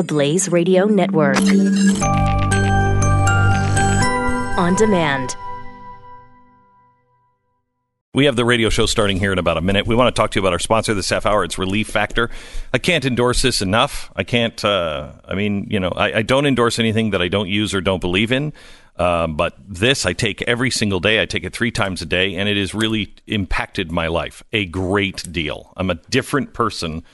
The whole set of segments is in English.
the Blaze Radio Network. On demand. We have the radio show starting here in about a minute. We want to talk to you about our sponsor this half hour. It's Relief Factor. I can't endorse this enough. I can't, uh, I mean, you know, I, I, don't endorse anything that I don't use or don't believe in. Uh, but this I take every single day. I take it three times a day, and it has really impacted my life a great deal. I'm a different person.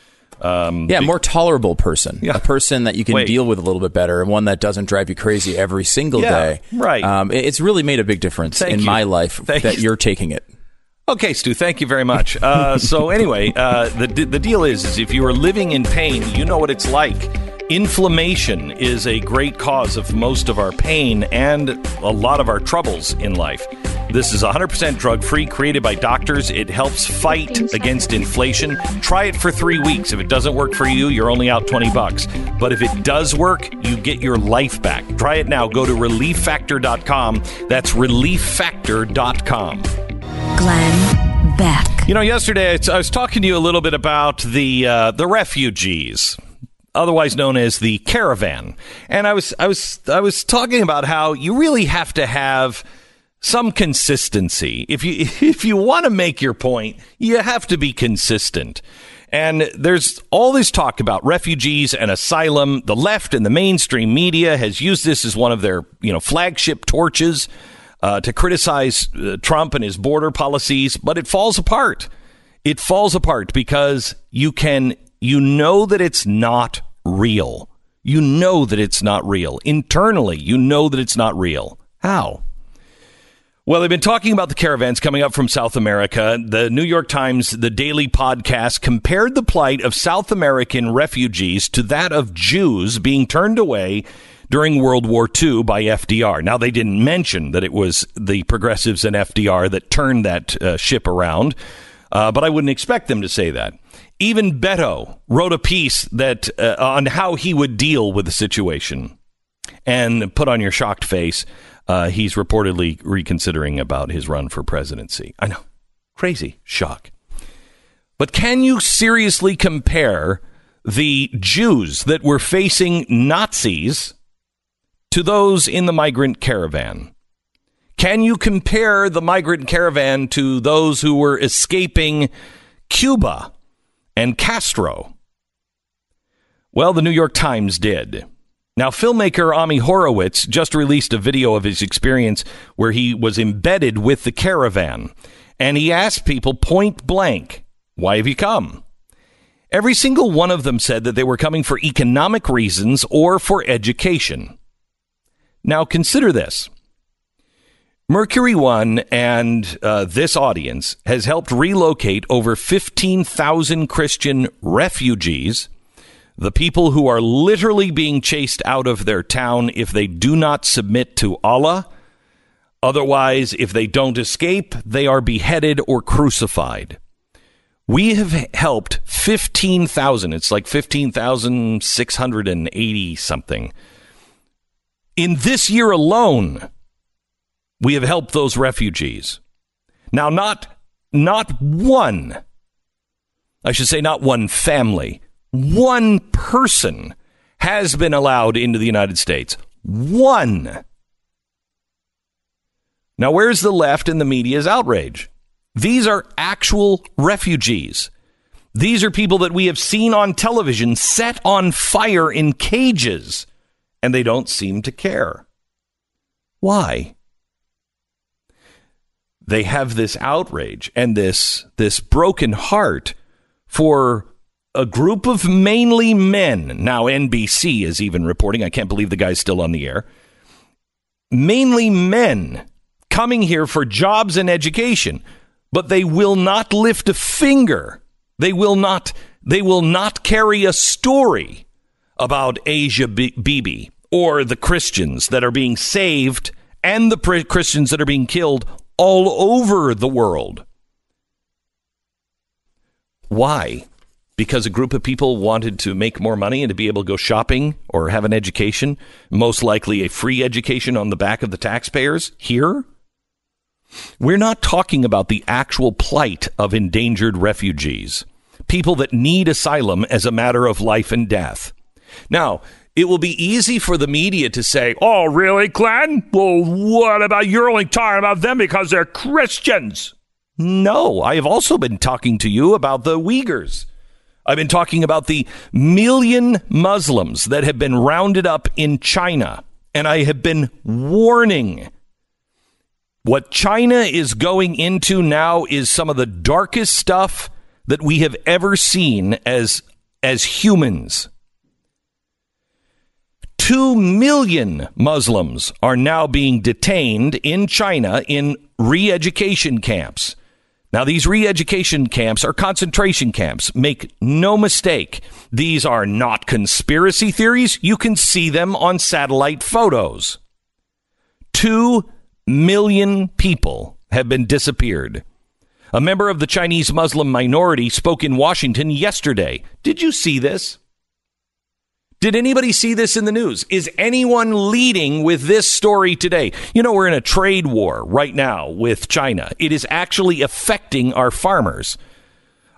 Um, yeah, more tolerable person. Yeah. A person that you can Wait. deal with a little bit better, and one that doesn't drive you crazy every single Yeah, day. right. Um, it's really made a big difference Thank in you. my life Thank that you. you're taking it. Okay, Stu, thank you very much. Uh, so anyway, uh, the the deal is, is if you are living in pain, you know what it's like. Inflammation is a great cause of most of our pain and a lot of our troubles in life. This is 100% drug free, created by doctors. It helps fight against inflation. Try it for three weeks. If it doesn't work for you, you're only out 20 bucks. But if it does work, you get your life back. Try it now. Go to relieffactor.com. That's relieffactor.com. Glenn Beck. You know, yesterday I was talking to you a little bit about the uh, the refugees, otherwise known as the caravan, and I was I was I was talking about how you really have to have some consistency if you if you want to make your point, you have to be consistent. And there's all this talk about refugees and asylum. The left and the mainstream media has used this as one of their, you know, flagship torches uh, to criticize uh, Trump and his border policies, but it falls apart. It falls apart because you can, you know that it's not real. You know that it's not real. Internally, you know that it's not real. How? Well, they've been talking about the caravans coming up from South America. The New York Times, the daily podcast, compared the plight of South American refugees to that of Jews being turned away during World War II by FDR. Now, they didn't mention that it was the progressives and FDR that turned that uh, ship around, uh, but I wouldn't expect them to say that. Even Beto wrote a piece that uh, on how he would deal with the situation and put on your shocked face. Uh, he's reportedly reconsidering about his run for presidency. I know. Crazy. Shock. But can you seriously compare the Jews that were facing Nazis to those in the migrant caravan? Can you compare the migrant caravan to those who were escaping Cuba and Castro? Well, the New York Times did. Now, filmmaker Ami Horowitz just released a video of his experience where he was embedded with the caravan. And he asked people point blank, Why have you come? Every single one of them said that they were coming for economic reasons or for education. Now, consider this Mercury One and uh, this audience has helped relocate over 15,000 Christian refugees the people who are literally being chased out of their town if they do not submit to Allah. Otherwise, if they don't escape, they are beheaded or crucified. We have helped 15,000. It's like 15,680 something. In this year alone, we have helped those refugees. Now, not, not one, I should say, not one family, one person has been allowed into the United States. One. Now, where's the left and the media's outrage? These are actual refugees. These are people that we have seen on television set on fire in cages, and they don't seem to care. Why? They have this outrage and this this broken heart for a group of mainly men. Now NBC is even reporting. I can't believe the guy's still on the air. Mainly men coming here for jobs and education, but they will not lift a finger. They will not they will not carry a story about Asia B- Bibi or the Christians that are being saved and the Christians that are being killed all over the world. Why? Because a group of people wanted to make more money and to be able to go shopping or have an education, most likely a free education on the back of the taxpayers here? We're not talking about the actual plight of endangered refugees, people that need asylum as a matter of life and death. Now, it will be easy for the media to say, Oh, really, Glenn? Well, what about you're only talking about them because they're Christians? No, I have also been talking to you about the Uyghurs. I've been talking about the million Muslims that have been rounded up in China. And I have been warning what China is going into now is some of the darkest stuff that we have ever seen as as humans. 2 million Muslims are now being detained in China in re-education camps. Now, these re education camps are concentration camps. Make no mistake, these are not conspiracy theories. You can see them on satellite photos. Two million people have been disappeared. A member of the Chinese Muslim minority spoke in Washington yesterday. Did you see this? Did anybody see this in the news? Is anyone leading with this story today? You know, we're in a trade war right now with China. It is actually affecting our farmers.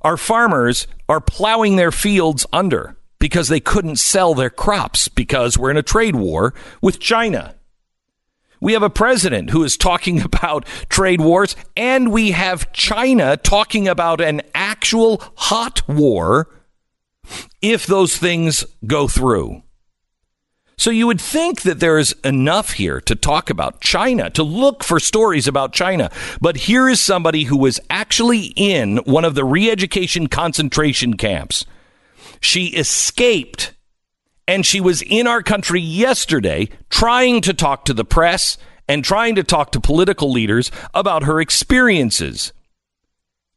Our farmers are plowing their fields under because they couldn't sell their crops because we're in a trade war with China. We have a president who is talking about trade wars, and we have China talking about an actual hot war if those things go through. So you would think that there is enough here to talk about China, to look for stories about China. But here is somebody who was actually in one of the re education concentration camps. She escaped and she was in our country yesterday trying to talk to the press and trying to talk to political leaders about her experiences.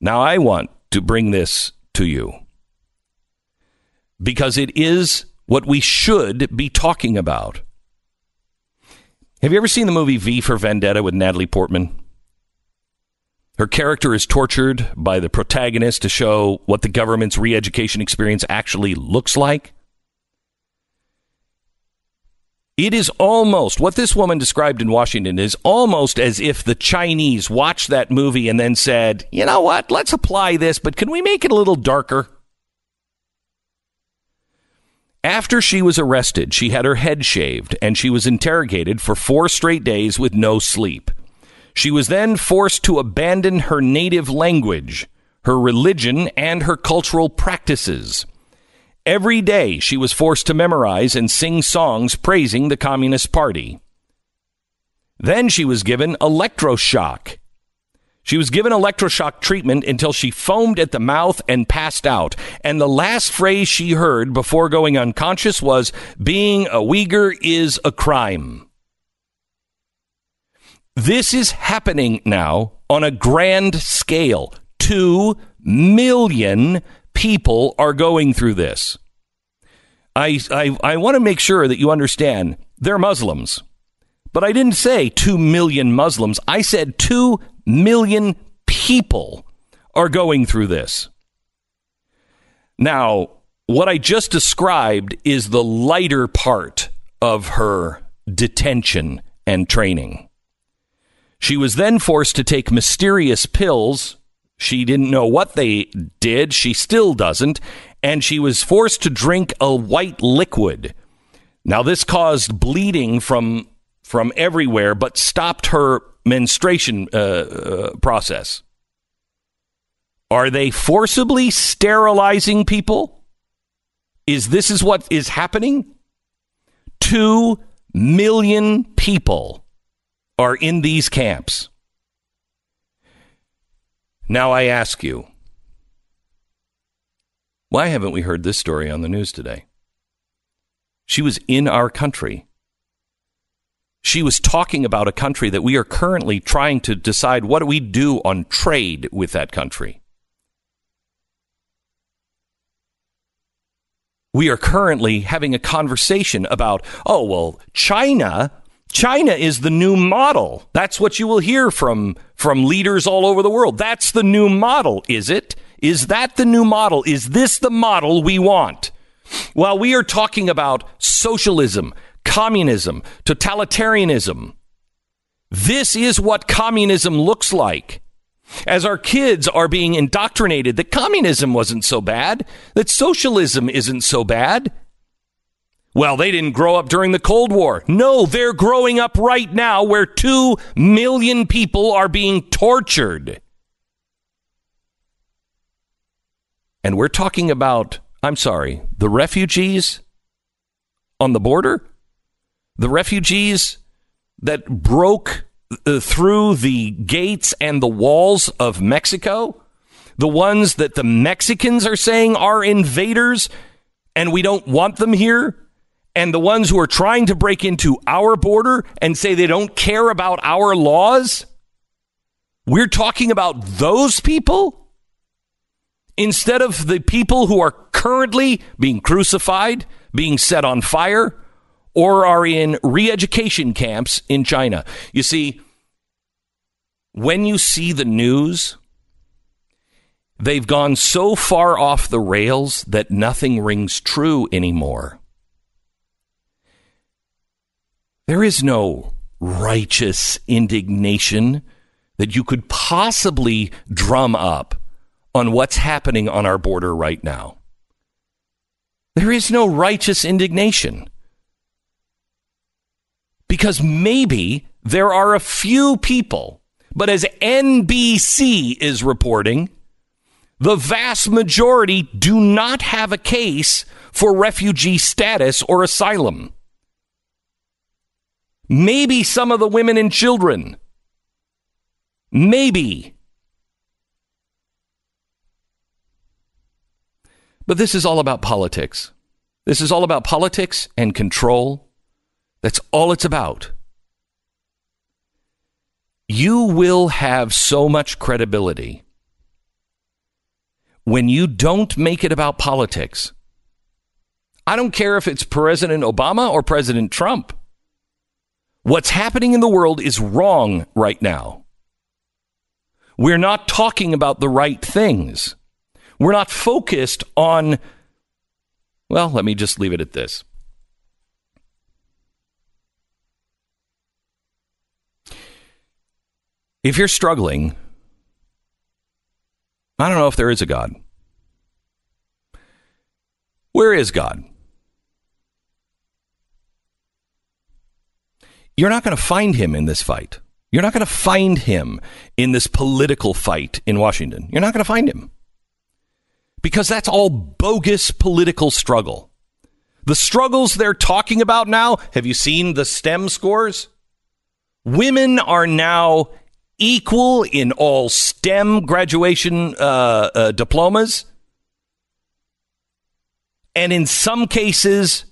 Now, I want to bring this to you because it is what we should be talking about. Have you ever seen the movie V for Vendetta with Natalie Portman? Her character is tortured by the protagonist to show what the government's re education experience actually looks like. It is almost what this woman described in Washington is almost as if the Chinese watched that movie and then said, you know what, let's apply this, but can we make it a little darker? After she was arrested, she had her head shaved and she was interrogated for four straight days with no sleep. She was then forced to abandon her native language, her religion, and her cultural practices. Every day she was forced to memorize and sing songs praising the Communist Party. Then she was given electroshock she was given electroshock treatment until she foamed at the mouth and passed out. And the last phrase she heard before going unconscious was, Being a Uyghur is a crime. This is happening now on a grand scale. Two million people are going through this. I, I, I want to make sure that you understand they're Muslims. But I didn't say 2 million Muslims. I said 2 million people are going through this. Now, what I just described is the lighter part of her detention and training. She was then forced to take mysterious pills. She didn't know what they did. She still doesn't. And she was forced to drink a white liquid. Now, this caused bleeding from, from everywhere, but stopped her menstruation uh, uh, process? Are they forcibly sterilizing people? Is this is what is happening? Two million people are in these camps. Now I ask you, why haven't we heard this story on the news today? She was in our country she was talking about a country that we are currently trying to decide what do we do on trade with that country. We are currently having a conversation about, oh, well, China, China is the new model. That's what you will hear from, from leaders all over the world. That's the new model, is it? Is that the new model? Is this the model we want? While we are talking about socialism, communism, totalitarianism. This is what communism looks like. As our kids are being indoctrinated that communism wasn't so bad, that socialism isn't so bad. Well, they didn't grow up during the Cold War. No, they're growing up right now where 2 million people are being tortured. And we're talking about, I'm sorry, the refugees on the border? The refugees that broke uh, through the gates and the walls of Mexico? The ones that the Mexicans are saying are invaders and we don't want them here? and the ones who are trying to break into our border and say they don't care about our laws? We're talking about those people instead of the people who are currently being crucified, being set on fire, or are in re education camps in China. You see, when you see the news, they've gone so far off the rails that nothing rings true anymore. There is no righteous indignation that you could possibly drum up on what's happening on our border right now. There is no righteous indignation. Because maybe there are a few people, but as NBC is reporting, the vast majority do not have a case for refugee status or asylum maybe some of the women and children. Maybe. But this is all about politics. This is all about politics and control. That's all it's about. You will have so much credibility when you don't make it about politics. I don't care if it's President Obama or President Trump. What's happening in the world is wrong right now. We're not talking about the right things. We're not focused on, well, let me just leave it at this. If you're struggling, I don't know if there is a God. Where is God? You're not going to find him in this fight. You're not going to find him in this political fight in Washington. You're not going to find him. Because that's all bogus political struggle. The struggles they're talking about now, have you seen the STEM scores? Women are now equal in all STEM graduation uh, uh, diplomas. And in some cases,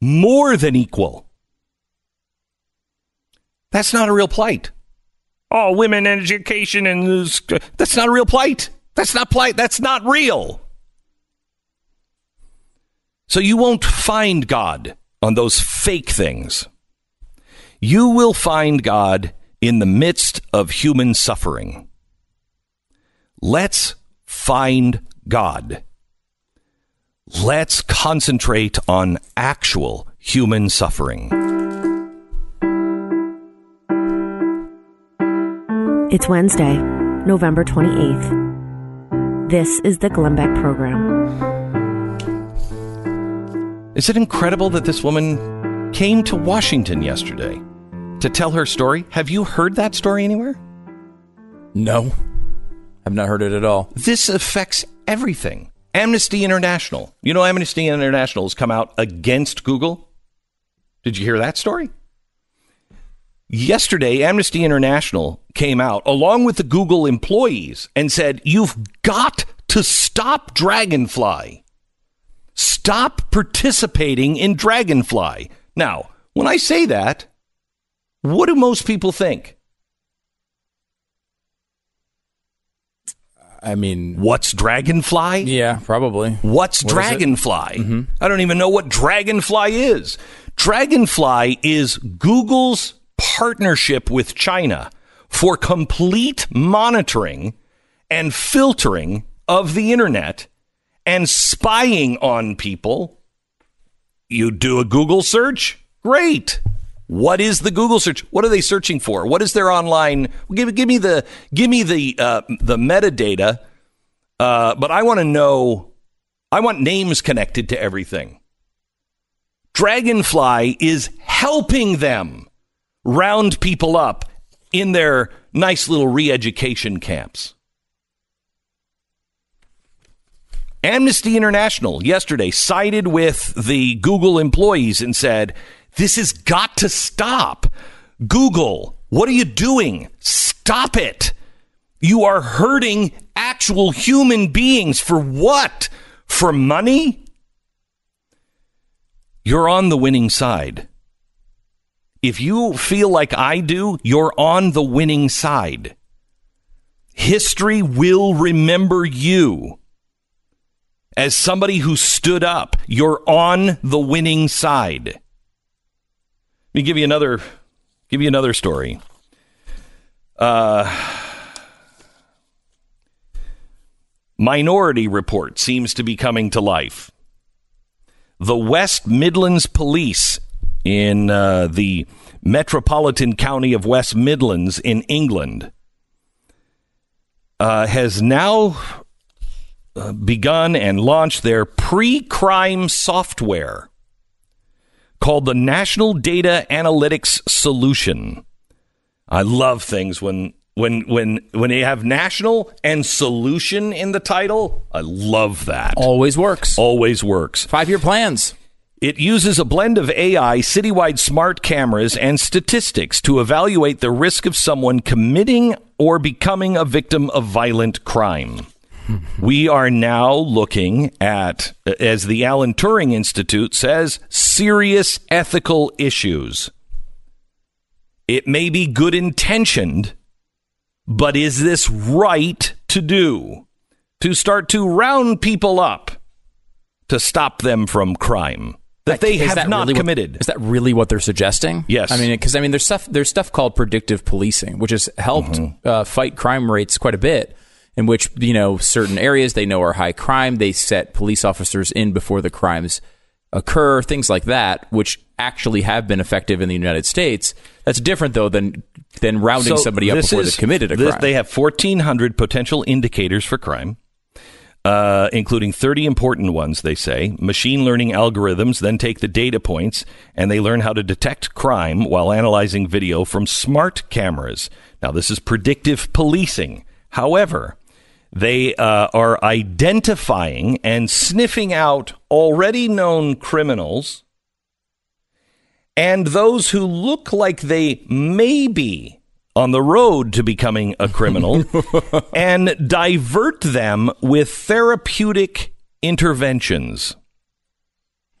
more than equal. That's not a real plight. Oh, women and education and that's not a real plight. That's not plight. That's not real. So you won't find God on those fake things. You will find God in the midst of human suffering. Let's find God. Let's concentrate on actual human suffering. It's Wednesday, November 28th. This is the Glenn Beck Program. Is it incredible that this woman came to Washington yesterday to tell her story? Have you heard that story anywhere? No. I've not heard it at all. This affects everything. Amnesty International. You know, Amnesty International has come out against Google. Did you hear that story? Yesterday, Amnesty International came out along with the Google employees and said, You've got to stop Dragonfly. Stop participating in Dragonfly. Now, when I say that, what do most people think? I mean, what's Dragonfly? Yeah, probably. What's what Dragonfly? Mm-hmm. I don't even know what Dragonfly is. Dragonfly is Google's partnership with China for complete monitoring and filtering of the internet and spying on people. You do a Google search? Great. What is the Google search? What are they searching for? What is their online? Give, give me the give me the uh, the metadata. Uh, but I want to know. I want names connected to everything. Dragonfly is helping them round people up in their nice little re education camps. Amnesty International yesterday sided with the Google employees and said, This has got to stop. Google, what are you doing? Stop it. You are hurting actual human beings for what? For money? You're on the winning side. If you feel like I do, you're on the winning side. History will remember you as somebody who stood up. You're on the winning side. Let me give you another give you another story. Uh, Minority Report seems to be coming to life. The West Midlands Police in uh, the metropolitan county of West Midlands in England uh, has now uh, begun and launched their pre crime software called the National Data Analytics Solution. I love things when when when when they have national and solution in the title. I love that. Always works. Always works. Five year plans. It uses a blend of AI, citywide smart cameras, and statistics to evaluate the risk of someone committing or becoming a victim of violent crime. We are now looking at, as the Alan Turing Institute says, serious ethical issues. It may be good intentioned, but is this right to do? To start to round people up to stop them from crime that they have that not really committed. is that really what they're suggesting? Yes. I mean, because I mean, there's stuff there's stuff called predictive policing, which has helped Mm-hmm. uh, fight crime rates quite a bit. In which you know certain areas they know are high crime, they set police officers in before the crimes occur, things like that, which actually have been effective in the United States. That's different though than than rounding So somebody up before is- they've committed a this- crime. They have 1,400 potential indicators for crime, uh, including 30 important ones, they say. Machine learning algorithms then take the data points and they learn how to detect crime while analyzing video from smart cameras. Now, this is predictive policing. However, they uh, are identifying and sniffing out already known criminals and those who look like they may be on the road to becoming a criminal and divert them with therapeutic interventions.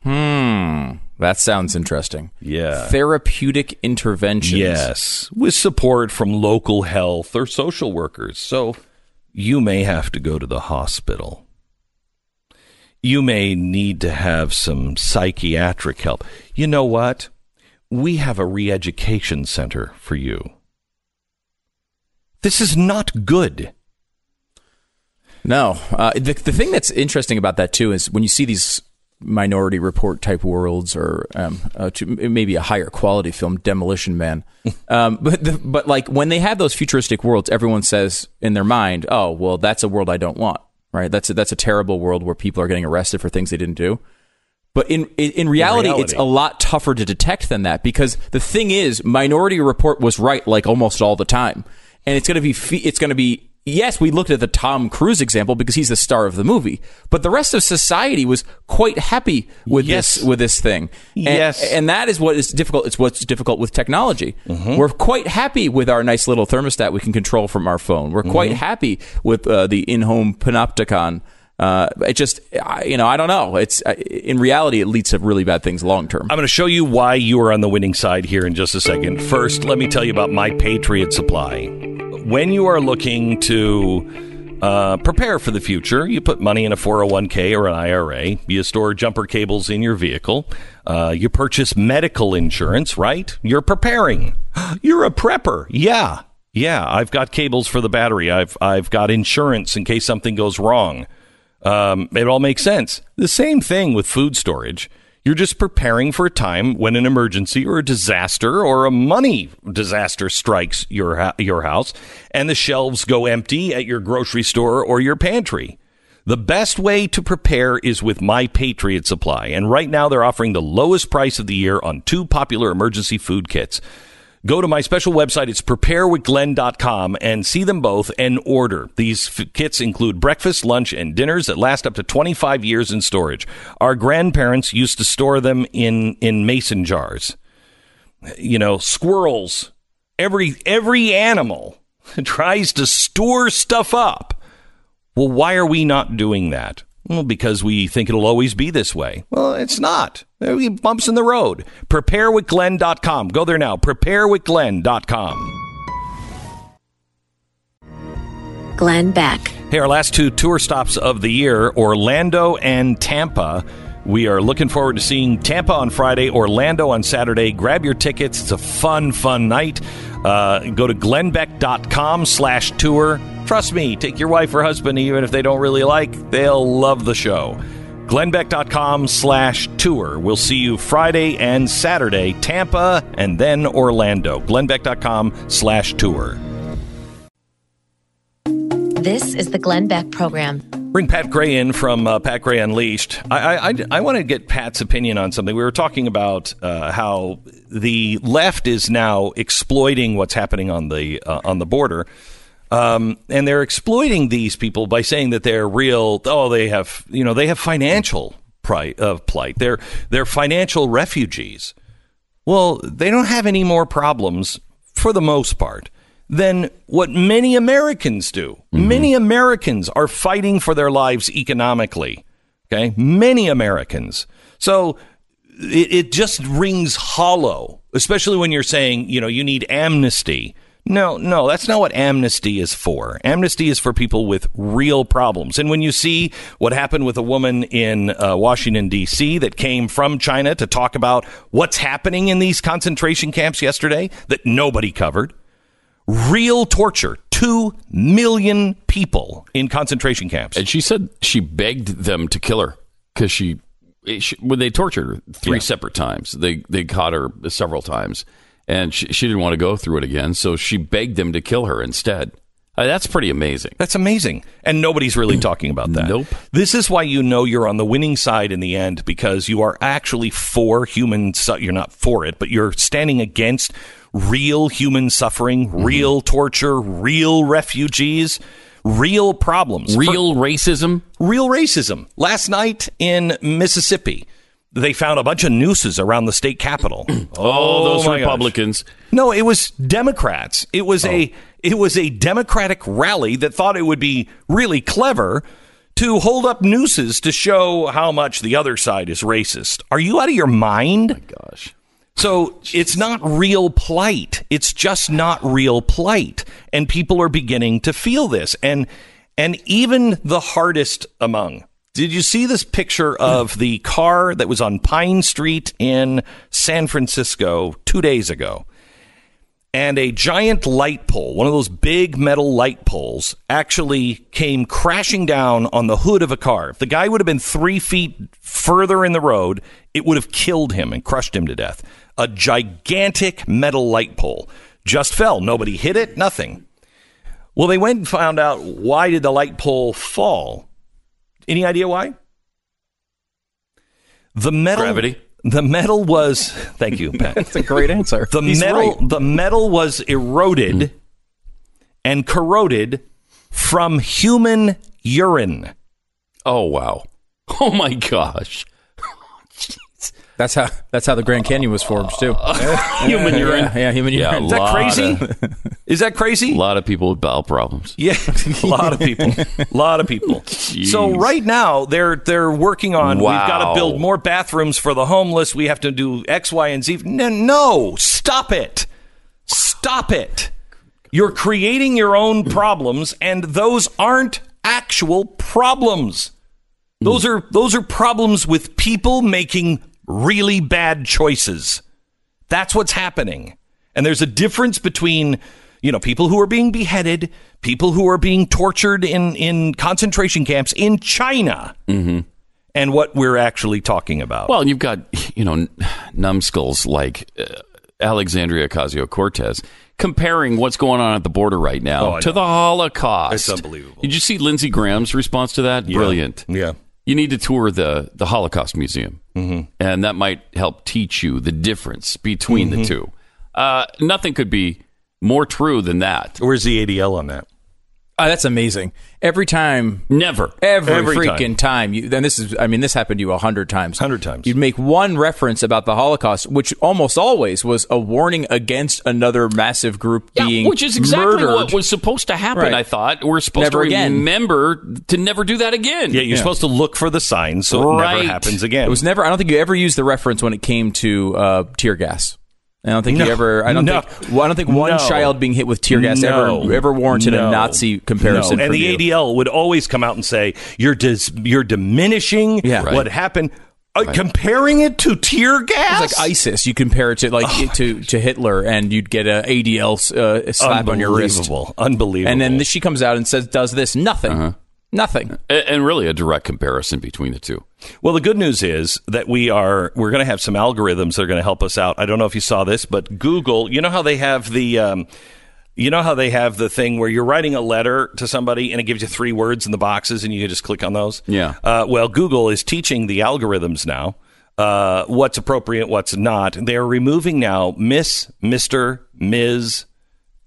hmm. That sounds interesting. Yeah. Therapeutic interventions. Yes, with support from local health or social workers. So you may have to go to the hospital. You may need to have some psychiatric help. You know what? We have a re education center for you. This is not good. No. Uh, the, the thing that's interesting about that, too, is when you see these minority report type worlds or um, uh, to maybe a higher quality film, Demolition Man. um, but, the, but like when they have those futuristic worlds, everyone says in their mind, oh, well, that's a world I don't want, right? That's a, that's a terrible world where people are getting arrested for things they didn't do. But in, in in reality, reality. it's a lot tougher to detect than that because the thing is, Minority Report was right like almost all the time, and it's going to be fe- it's going to be yes. We looked at the Tom Cruise example because he's the star of the movie, but the rest of society was quite happy with Yes. this with this thing. And, Yes. and that is what is difficult. It's what's difficult with technology. Mm-hmm. We're quite happy with our nice little thermostat we can control from our phone. We're quite Mm-hmm. happy with uh, the in-home panopticon. Uh, it just, you know, I don't know. It's in reality, it leads to really bad things long term. I'm going to show you why you are on the winning side here in just a second. First, let me tell you about My Patriot Supply. When you are looking to uh, prepare for the future, you put money in a 401k or an IRA, you store jumper cables in your vehicle, uh, you purchase medical insurance, right? You're preparing. You're a prepper. Yeah. Yeah, I've got cables for the battery. I've I've got insurance in case something goes wrong. Um, it all makes sense. The same thing with food storage. You're just preparing for a time when an emergency or a disaster or a money disaster strikes your your house and the shelves go empty at your grocery store or your pantry. The best way to prepare is with My Patriot Supply, and right now they're offering the lowest price of the year on two popular emergency food kits. Go to my special website, it's preparewithglenn.com, and see them both and order. These f- kits include breakfast, lunch, and dinners that last up to 25 years in storage. Our grandparents used to store them in, in mason jars. You know, squirrels, every, every animal tries to store stuff up. Well, why are we not doing that? Well, because we think it'll always be this way. Well, it's not. There will be bumps in the road. Preparewithglenn.com. Go there now. Preparewithglenn.com. Glenn Beck. Hey, our last two tour stops of the year Orlando and Tampa. We are looking forward to seeing Tampa on Friday, Orlando on Saturday. Grab your tickets. It's a fun, fun night. Uh, go to glennbeck.com slash tour. Trust me, take your wife or husband, even if they don't really like, they'll love the show. glennbeck.com slash tour. We'll see you Friday and Saturday, Tampa, and then Orlando. glennbeck.com slash tour. This is the Glenn Beck Program. Bring Pat Gray in from uh, Pat Gray Unleashed. I, I, I, I want to get Pat's opinion on something. We were talking about uh, how the left is now exploiting what's happening on the uh, on the border, um, and they're exploiting these people by saying that they're real. Oh, they have you know they have financial pri- uh, plight. They're they're financial refugees. Well, they don't have any more problems for the most part than what many Americans do. Many Americans are fighting for their lives economically. Okay. Many Americans. So it, it just rings hollow, especially when you're saying, you know, you need amnesty. No, no, that's not what amnesty is for. Amnesty is for people with real problems. And when you see what happened with a woman in uh, Washington, D.C., that came from China to talk about what's happening in these concentration camps yesterday that nobody covered, real torture. Two million people in concentration camps. And she said she begged them to kill her because she, she, when they tortured her three Yeah. separate times, they they caught her several times, and she, she didn't want to go through it again, so she begged them to kill her instead. Uh, that's pretty amazing. That's amazing. And nobody's really talking about that. Nope. This is why you know you're on the winning side in the end because you are actually for human su- you're not for it, but you're standing against real human suffering, Mm-hmm. real torture, real refugees, real problems. For- Real racism. real racism. Last night in Mississippi, they found a bunch of nooses around the state capitol. Oh, oh, those my gosh. Republicans. No, it was Democrats. It was a oh. it was a Democratic rally that thought it would be really clever to hold up nooses to show how much the other side is racist. Are you out of your mind? My Gosh. So it's not real plight. It's just not real plight. And people are beginning to feel this. And and even the hardest among. Did you see this picture of the car that was on Pine Street in San Francisco 2 days ago? And a giant light pole, one of those big metal light poles, actually came crashing down on the hood of a car. If the guy would have been three feet further in the road, it would have killed him and crushed him to death. A gigantic metal light pole just fell. Nobody hit it, nothing. Well, they went and found out why did the light pole fall? Any idea why? The metal Gravity. The metal was thank you, Pat. That's a great answer. The He's metal right. the metal was eroded hmm. and corroded from human urine. Oh wow. Oh my gosh. That's how that's how the Grand Canyon was formed too. Human urine. Yeah, yeah, human Yeah, urine. Is that crazy? of- Is that crazy? A lot of people with bowel problems. Yeah, a lot of people. A lot of people. So right now they're they're working on we've got to build more bathrooms for the homeless. We have to do X, Y, and Z. No, no, stop it. Stop it. You're creating your own problems and those aren't actual problems. Those hmm. are those are problems with people making really bad choices. That's what's happening. And there's a difference between, you know, people who are being beheaded, people who are being tortured in, in concentration camps in China, and what we're actually talking about. Well, you've got you know numbskulls like uh, Alexandria Ocasio Cortez, comparing what's going on at the border right now Oh, to the Holocaust. It's unbelievable. Did you see Lindsey Graham's response to that? Brilliant. Yeah. You need to tour the, the Holocaust Museum, mm-hmm. and that might help teach you the difference between Mm-hmm. the two. Uh, nothing could be more true than that. Where's the ADL on that? Oh, that's amazing. Every time, Never. every, Every freaking time. you then this is. I mean, this happened to you a hundred times. 100 times. You'd make one reference about the Holocaust, which almost always was a warning against another massive group Yeah, being which is exactly murdered. what was supposed to happen. Right. I thought we're supposed Never to again. remember to never do that again. Yeah, you're supposed to look for the signs so it never happens again. It was never. I don't think you ever used the reference when it came to uh, tear gas. I don't think No. you ever. I don't No. think. Well, I don't think one No. child being hit with tear gas ever ever warranted a Nazi comparison. And the you. ADL would always come out and say, "You're dis- you're diminishing Yeah. what happened, uh, comparing it to tear gas." It's like ISIS. You compare it to like to to Hitler, and you'd get a ADL uh, slap on your wrist. Unbelievable. Unbelievable. And then she comes out and says, "Does this nothing? Nothing." A- and really a direct comparison between the two. Well, the good news is that we are we're going to have some algorithms that are going to help us out. I don't know if you saw this, but Google, you know how they have the um, you know how they have the thing where you're writing a letter to somebody and it gives you three words in the boxes and you can just click on those. Yeah. Uh, well, Google is teaching the algorithms now uh, what's appropriate, what's not. They are removing now Miss, Mister, Ms,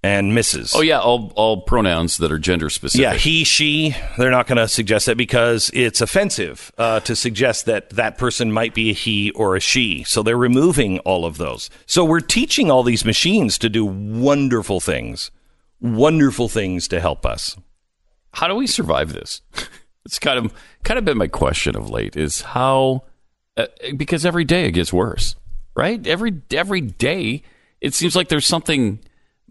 and Mrs. Oh yeah, all all pronouns that are gender specific. Yeah, he, she. They're not going to suggest that because it's offensive uh, to suggest that that person might be a he or a she. So they're removing all of those. So we're teaching all these machines to do wonderful things, wonderful things to help us. How do we survive this? It's kind of kind of been my question of late is how uh, because every day it gets worse, right? Every every day it seems like there's something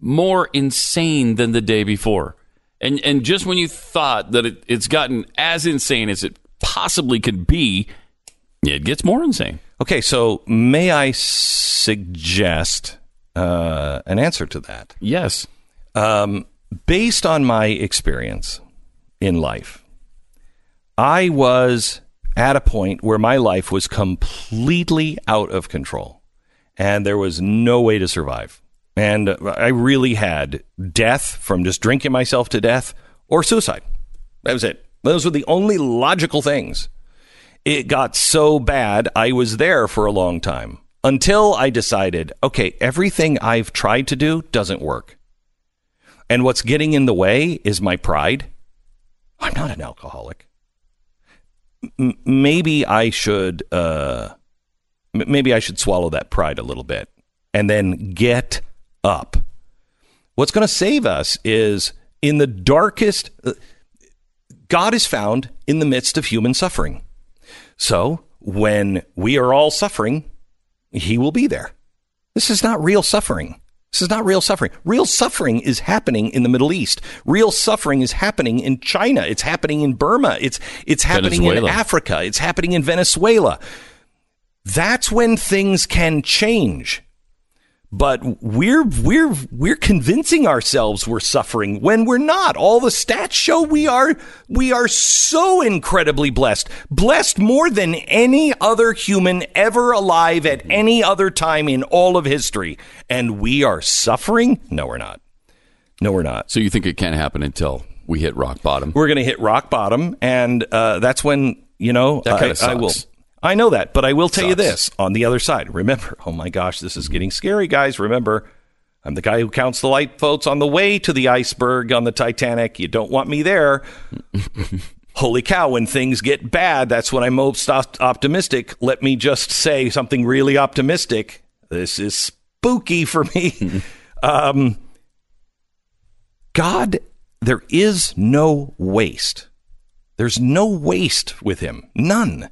more insane than the day before. And and just when you thought that it, it's gotten as insane as it possibly could be, it gets more insane. Okay, so may I suggest uh, an answer to that? Yes. Um, based on my experience in life, I was at a point where my life was completely out of control and there was no way to survive. And I really had death from just drinking myself to death or suicide. That was it. Those were the only logical things. It got so bad, I was there for a long time until I decided okay, everything I've tried to do doesn't work. And what's getting in the way is my pride. I'm not an alcoholic. M- maybe I should, uh, m- maybe I should swallow that pride a little bit and then get up. What's going to save us is in the darkest. God is found in the midst of human suffering. So when we are all suffering, He will be there. This is not real suffering. This is not real suffering. Real suffering is happening in the Middle East. Real suffering is happening in China. It's happening in Burma. It's it's happening in Africa. It's happening in Venezuela. That's when things can change. But we're we're we're convincing ourselves we're suffering when we're not. All the stats show we are we are so incredibly blessed. Blessed more than any other human ever alive at any other time in all of history. And we are suffering? No, we're not. No, we're not. So you think it can't happen until we hit rock bottom? We're going to hit rock bottom, and uh, that's when you know That I, I will. Sucks. I know that, but I will tell you this: on the other side, remember. Oh my gosh, this is getting scary, guys. Remember, I'm the guy who counts the light lifeboats on the way to the iceberg on the Titanic. You don't want me there. Holy cow! When things get bad, that's when I'm most op- optimistic. Let me just say something really optimistic. This is spooky for me. um, God, there is no waste. There's no waste with him. None.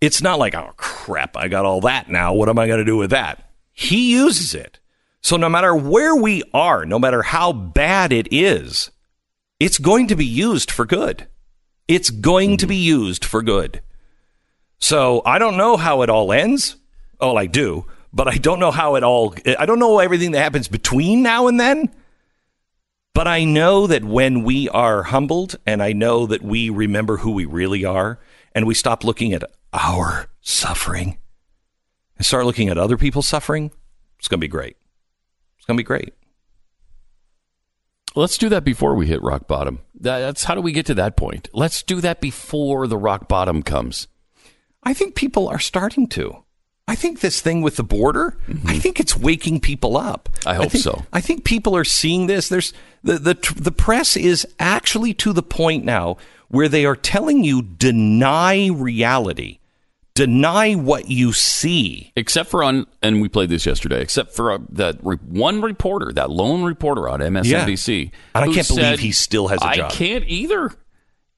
It's not like, oh crap, I got all that now. What am I going to do with that? He uses it. So no matter where we are, no matter how bad it is, it's going to be used for good. It's going to be mm-hmm. used for good. So I don't know how it all ends. Oh, I do, but I don't know how it all, I don't know everything that happens between now and then. But I know that when we are humbled and I know that we remember who we really are and we stop looking at our suffering and start looking at other people's suffering, It's going to be great. It's going to be great. Let's do that before we hit rock bottom. That's how do we get to that point? Let's do that before the rock bottom comes. I think people are starting to. I think this thing with the border, I think it's waking people up. Mm-hmm. I hope think, so. I think people are seeing this. There's the, the the press is actually to the point now where they are telling you deny reality, deny what you see. Except for on, and we played this yesterday. Except for uh, that re- one reporter, that lone reporter on MSNBC, And I can't believe he still has a I job." I can't either.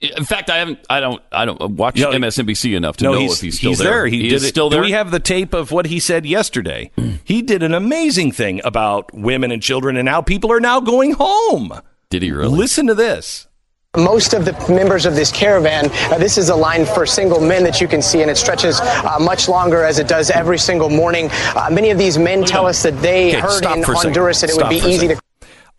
In fact, I haven't. I don't. I don't watch No, MSNBC enough to no, know he's, if he's still there. there. He, He did is it. still Do there. we have the tape of what he said yesterday? he did an amazing thing about women and children, and how people are now going home. Did he really? Listen to this. Most of the members of this caravan, uh, this is a line for single men that you can see, and it stretches uh, much longer as it does every single morning. Uh, many of these men tell us that they Okay, heard in for second. Honduras that it Stop would be a easy to second.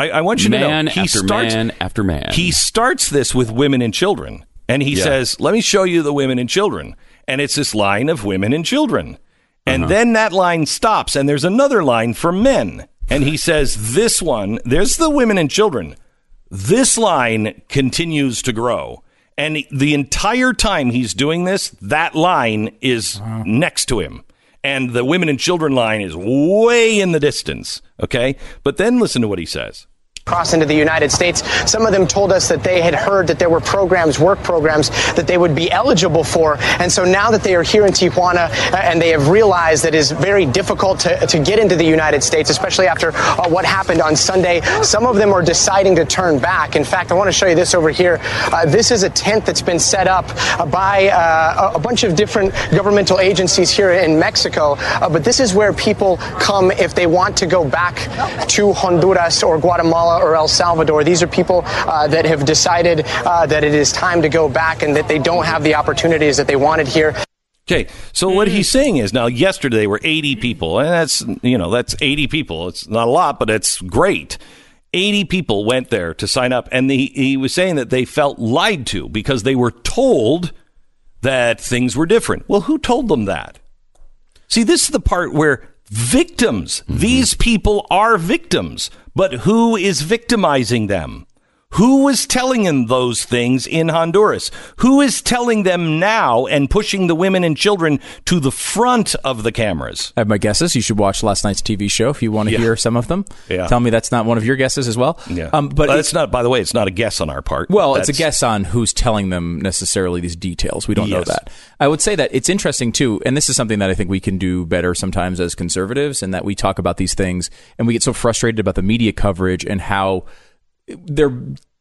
I, I want you to man know he after starts man after man. he starts this with women and children, and he Yeah. says, "Let me show you the women and children." And it's this line of women and children, and Uh-huh. then that line stops, and there's another line for men, and he says, "This one, there's the women and children." This line continues to grow. And the entire time he's doing this, that line is next to him. And the women and children line is way in the distance. Okay. But then listen to what he says. Cross into the United States. Some of them told us that they had heard that there were programs, work programs, that they would be eligible for. And so now that they are here in Tijuana uh, and they have realized that it is very difficult to, to get into the United States, especially after uh, what happened on Sunday, some of them are deciding to turn back. In fact, I want to show you this over here. Uh, this is a tent that's been set up uh, by uh, a bunch of different governmental agencies here in Mexico. Uh, but this is where people come if they want to go back to Honduras or Guatemala or El Salvador. These are people uh, that have decided uh, that it is time to go back and that they don't have the opportunities that they wanted here. Okay, so what he's saying is now yesterday were 80 people, and that's you know that's 80 people. It's not a lot, but it's great. 80 people went there to sign up, and he he was saying that they felt lied to because they were told that things were different. Well, who told them that? See, this is the part where victims, mm-hmm. these people are victims, but who is victimizing them? Who was telling them those things in Honduras? Who is telling them now and pushing the women and children to the front of the cameras? I have my guesses. You should watch last night's TV show if you want to Yeah. hear some of them. Yeah. Tell me that's not one of your guesses as well. Yeah, Um, but Well, it's, it's not. By the way, it's not a guess on our part. well, it's a guess on who's telling them necessarily these details. We don't know that. I would say that it's interesting too, and this is something that I think we can do better sometimes as conservatives, and that we talk about these things and we get so frustrated about the media coverage and how they're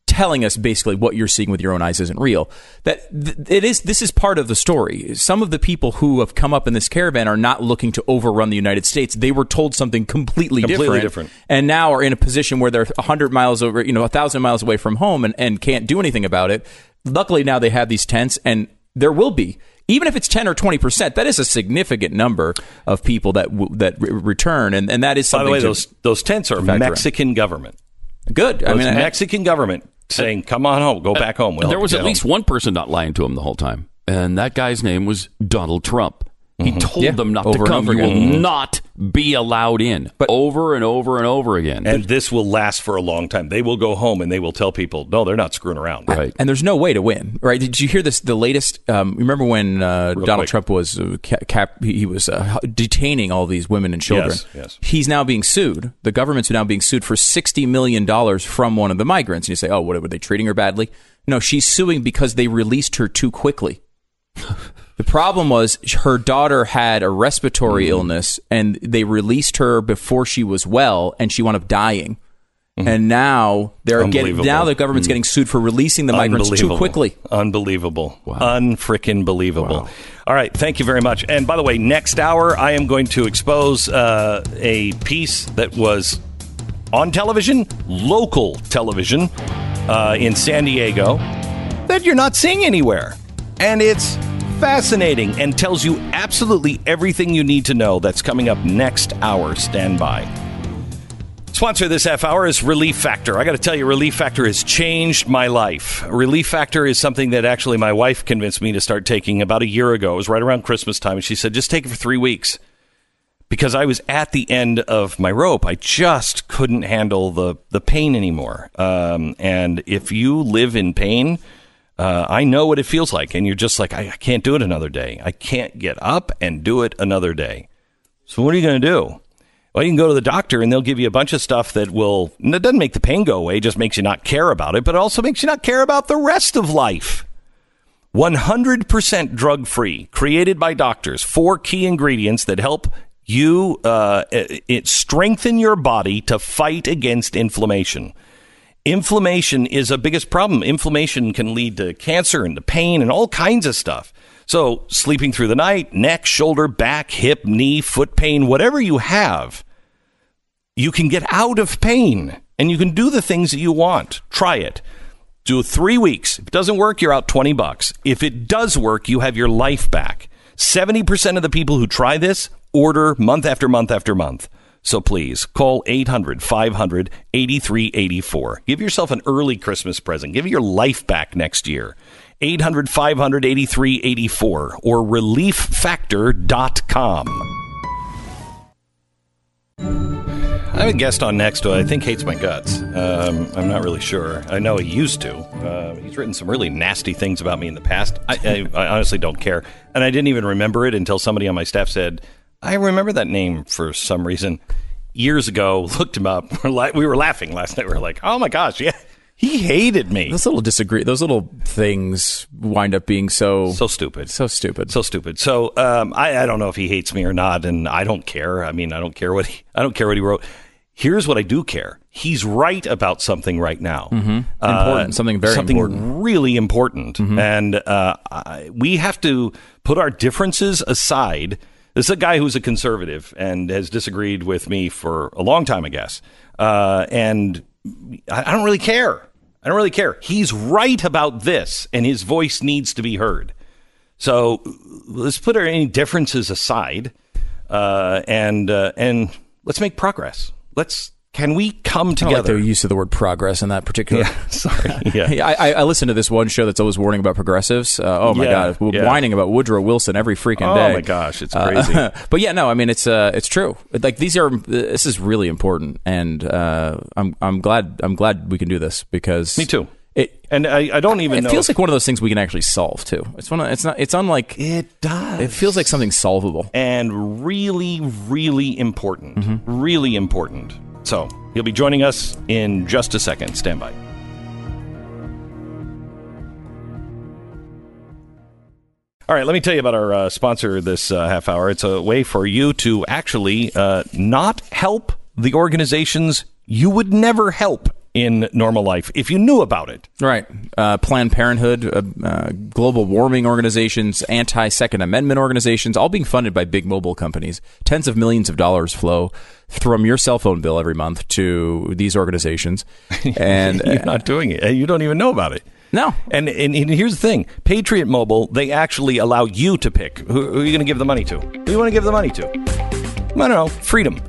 telling us basically what you're seeing with your own eyes isn't real that it is this is part of the story some of the people who have come up in this caravan are not looking to overrun the united states they were told something completely, Completely different, different. and now are in a position where they're 100 miles over you know 1000 miles away from home and, and can't do anything about it luckily now they have these tents and there will be even if it's 10 or 20%, that is a significant number of people that w- that re- return and, and that is By something the way, to those those tents are factor in. Mexican government. Good. I Those mean, I- Mexican government saying, "Come on home, go uh, back home." We'll there was at least home." one person not lying to him the whole time, and that guy's name was Donald Trump. He told Mm-hmm. Yeah, them not over to come. over You will again. not be allowed in. But over and over and over again. and this will last for a long time. They will go home and they will tell people, "No, they're not screwing around." right. and there's no way to win, right? Did you hear this? The latest. Um, remember when uh, Donald quick. Trump was uh, cap, he he was uh, detaining all these women and children. Yes, yes. He's now being sued. The government's now being sued for sixty million dollars from one of the migrants. And you say, "Oh, what were they treating her badly?" No, she's suing because they released her too quickly. The problem was her daughter had a respiratory Mm-hmm. illness, and they released her before she was well, and she wound up dying. And now they're getting Mm-hmm. Now the government's getting sued for releasing the migrants too quickly. Unbelievable. Unfrickin' believable. All right. Thank you very much. And by the way, next hour, I am going to expose uh, a piece that was on television, local television uh, in San Diego, that you're not seeing anywhere. And it's fascinating and tells you absolutely everything you need to know. That's coming up next hour. Stand by. Sponsor this half hour is Relief Factor. I got to tell you, Relief Factor has changed my life. Relief Factor is something that actually my wife convinced me to start taking about a year ago. It was right around Christmas time, and she said, just take it for three weeks. because I was at the end of my rope. I just couldn't handle the, the pain anymore. Um, and if you live in pain, uh, I know what it feels like. And you're just like, I, I can't do it another day. I can't get up and do it another day. So what are you going to do? Well, you can go to the doctor and they'll give you a bunch of stuff that will, it doesn't make the pain go away, just makes you not care about it, but it also makes you not care about the rest of life. 100% drug free, created by doctors. Four key ingredients that help you uh, it strengthen your body to fight against inflammation. Inflammation is a biggest problem. Inflammation can lead to cancer and to pain and all kinds of stuff. So, sleeping through the night, neck, shoulder, back, hip, knee, foot pain, whatever you have, you can get out of pain and you can do the things that you want. Try it. Do three weeks. If it doesn't work, you're out 20 bucks. If it does work, you have your life back. 70% of the people who try this order month after month after month. So please call 800 500 8384. Give yourself an early Christmas present. Give your life back next year. 800 500 8384 or relieffactor.com. I have a guest on next who I think hates my guts. Um, I'm not really sure. I know he used to. Uh, he's written some really nasty things about me in the past. I, I, I, honestly don't care. And I didn't even remember it until somebody on my staff said, I remember that name for some reason years ago. Looked him up. We were laughing last night. We were like, oh my gosh, yeah. He hated me. Those little disagree. Those little things wind up being so so stupid, so stupid, so stupid. So um, I, I don't know if he hates me or not, and I don't care. I mean, I don't care what he I don't care what he wrote. Here's what I do care. He's right about something right now. Mm-hmm. Uh, important, something very something important. really important, mm-hmm. and uh, I, we have to put our differences aside. This is a guy who's a conservative and has disagreed with me for a long time, I guess. Uh, and I, I don't really care. I don't really care. He's right about this, and his voice needs to be heard. So let's put our any differences aside, uh, and uh, and let's make progress. Let's can we come together? like the use of the word progress in that particular. Yeah, sorry. Yeah, I, I listen to this one show that's always warning about progressives. Uh, oh my Yeah, god, yeah. whining about Woodrow Wilson every freaking Oh day. Oh my gosh, it's Uh, crazy. but yeah, no, I mean it's uh, it's true. Like these are this is really important, and uh, I'm I'm glad I'm glad we can do this because Me too. It and I, I don't even it know. feels if- like one of those things we can actually solve too. It's one. Of, it's not. It's unlike. it does. It feels like something solvable. and really, really important. Mm-hmm. Really important. So he'll be joining us in just a second. Stand by. All right, let me tell you about our uh, sponsor this uh, half hour. It's a way for you to actually uh, not help the organizations you would never help in normal life if you knew about it. Right. Uh, Planned Parenthood, uh, uh, global warming organizations, anti Second Amendment organizations, all being funded by big mobile companies. Tens of millions of dollars flow from your cell phone bill every month to these organizations. And You're not doing it. You don't even know about it. no. And, and, and here's the thing Patriot Mobile, they actually allow you to pick who, who are you going to give the money to? Who do you want to give the money to? I don't know. Freedom.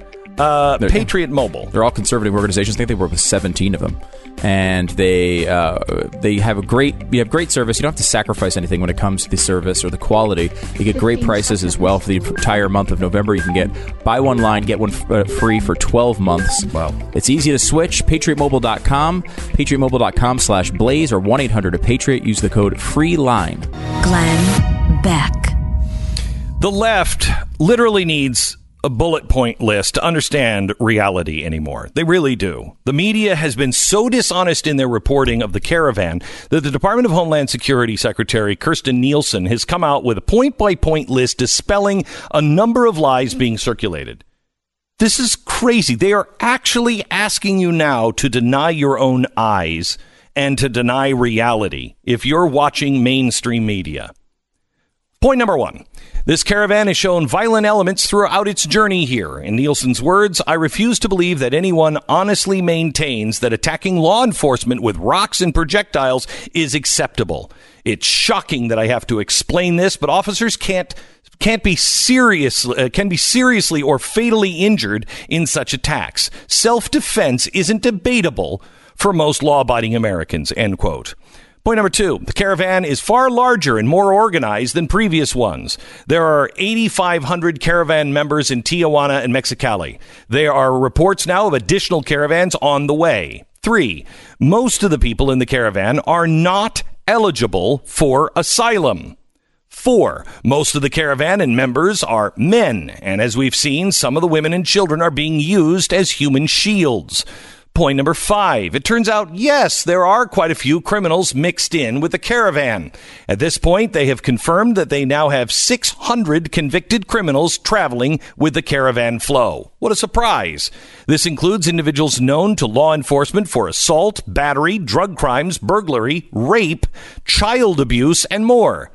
Uh, Patriot Mobile. They're all conservative organizations. I think they work with 17 of them, and they uh, they have a great you have great service. You don't have to sacrifice anything when it comes to the service or the quality. You get great prices as well for the entire month of November. You can get buy one line get one f- uh, free for 12 months. Wow. It's easy to switch. PatriotMobile.com, PatriotMobile.com slash Blaze or 1 800 Patriot. Use the code FREELINE. Glenn Beck. The left literally needs a bullet point list to understand reality anymore. They really do. The media has been so dishonest in their reporting of the caravan that the Department of Homeland Security Secretary Kirstjen Nielsen has come out with a point by point list dispelling a number of lies being circulated. This is crazy. They are actually asking you now to deny your own eyes and to deny reality if you're watching mainstream media. Point number one. This caravan has shown violent elements throughout its journey here. In Nielsen's words, I refuse to believe that anyone honestly maintains that attacking law enforcement with rocks and projectiles is acceptable. It's shocking that I have to explain this, but officers can't can't be serious uh, can be seriously or fatally injured in such attacks. Self-defense isn't debatable for most law-abiding Americans. End quote. Point number two the caravan is far larger and more organized than previous ones. There are 8,500 caravan members in Tijuana and Mexicali. There are reports now of additional caravans on the way. Three, most of the people in the caravan are not eligible for asylum. Four, most of the caravan and members are men, and as we've seen, some of the women and children are being used as human shields. Point number five. It turns out, yes, there are quite a few criminals mixed in with the caravan. At this point, they have confirmed that they now have 600 convicted criminals traveling with the caravan flow. What a surprise. This includes individuals known to law enforcement for assault, battery, drug crimes, burglary, rape, child abuse, and more.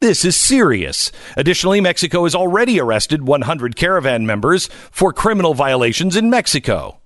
This is serious. Additionally, Mexico has already arrested 100 caravan members for criminal violations in Mexico.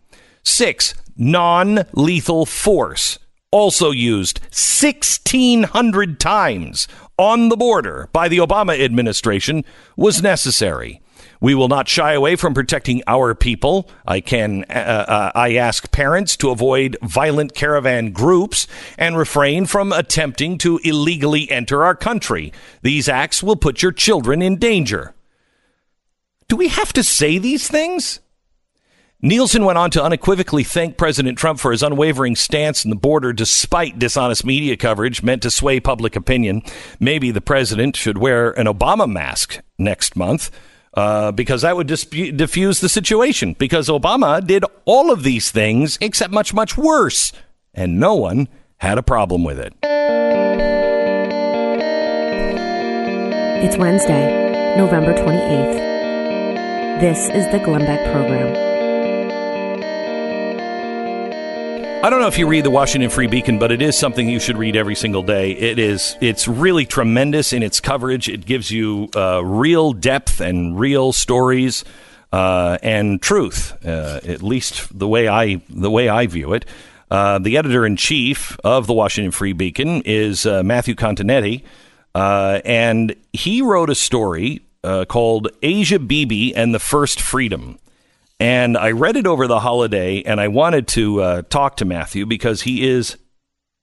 Six, non lethal force, also used 1,600 times on the border by the Obama administration, was necessary. We will not shy away from protecting our people. I can uh, uh, I ask parents to avoid violent caravan groups and refrain from attempting to illegally enter our country. These acts will put your children in danger. Do we have to say these things? Nielsen went on to unequivocally thank President Trump for his unwavering stance on the border despite dishonest media coverage meant to sway public opinion. Maybe the president should wear an Obama mask next month. Uh, because that would dispute, diffuse the situation. Because Obama did all of these things except much, much worse, and no one had a problem with it. It's Wednesday, November 28th. This is the Glenn Beck Program. I don't know if you read the Washington Free Beacon, but it is something you should read every single day. It is it's really tremendous in its coverage. It gives you uh, real depth and real stories uh, and truth, uh, at least the way I the way I view it. Uh, the editor in chief of the Washington Free Beacon is uh, Matthew Continetti, uh, and he wrote a story called Asia Bibi and the First Freedom. And I read it over the holiday, and I wanted to uh, talk to Matthew because he is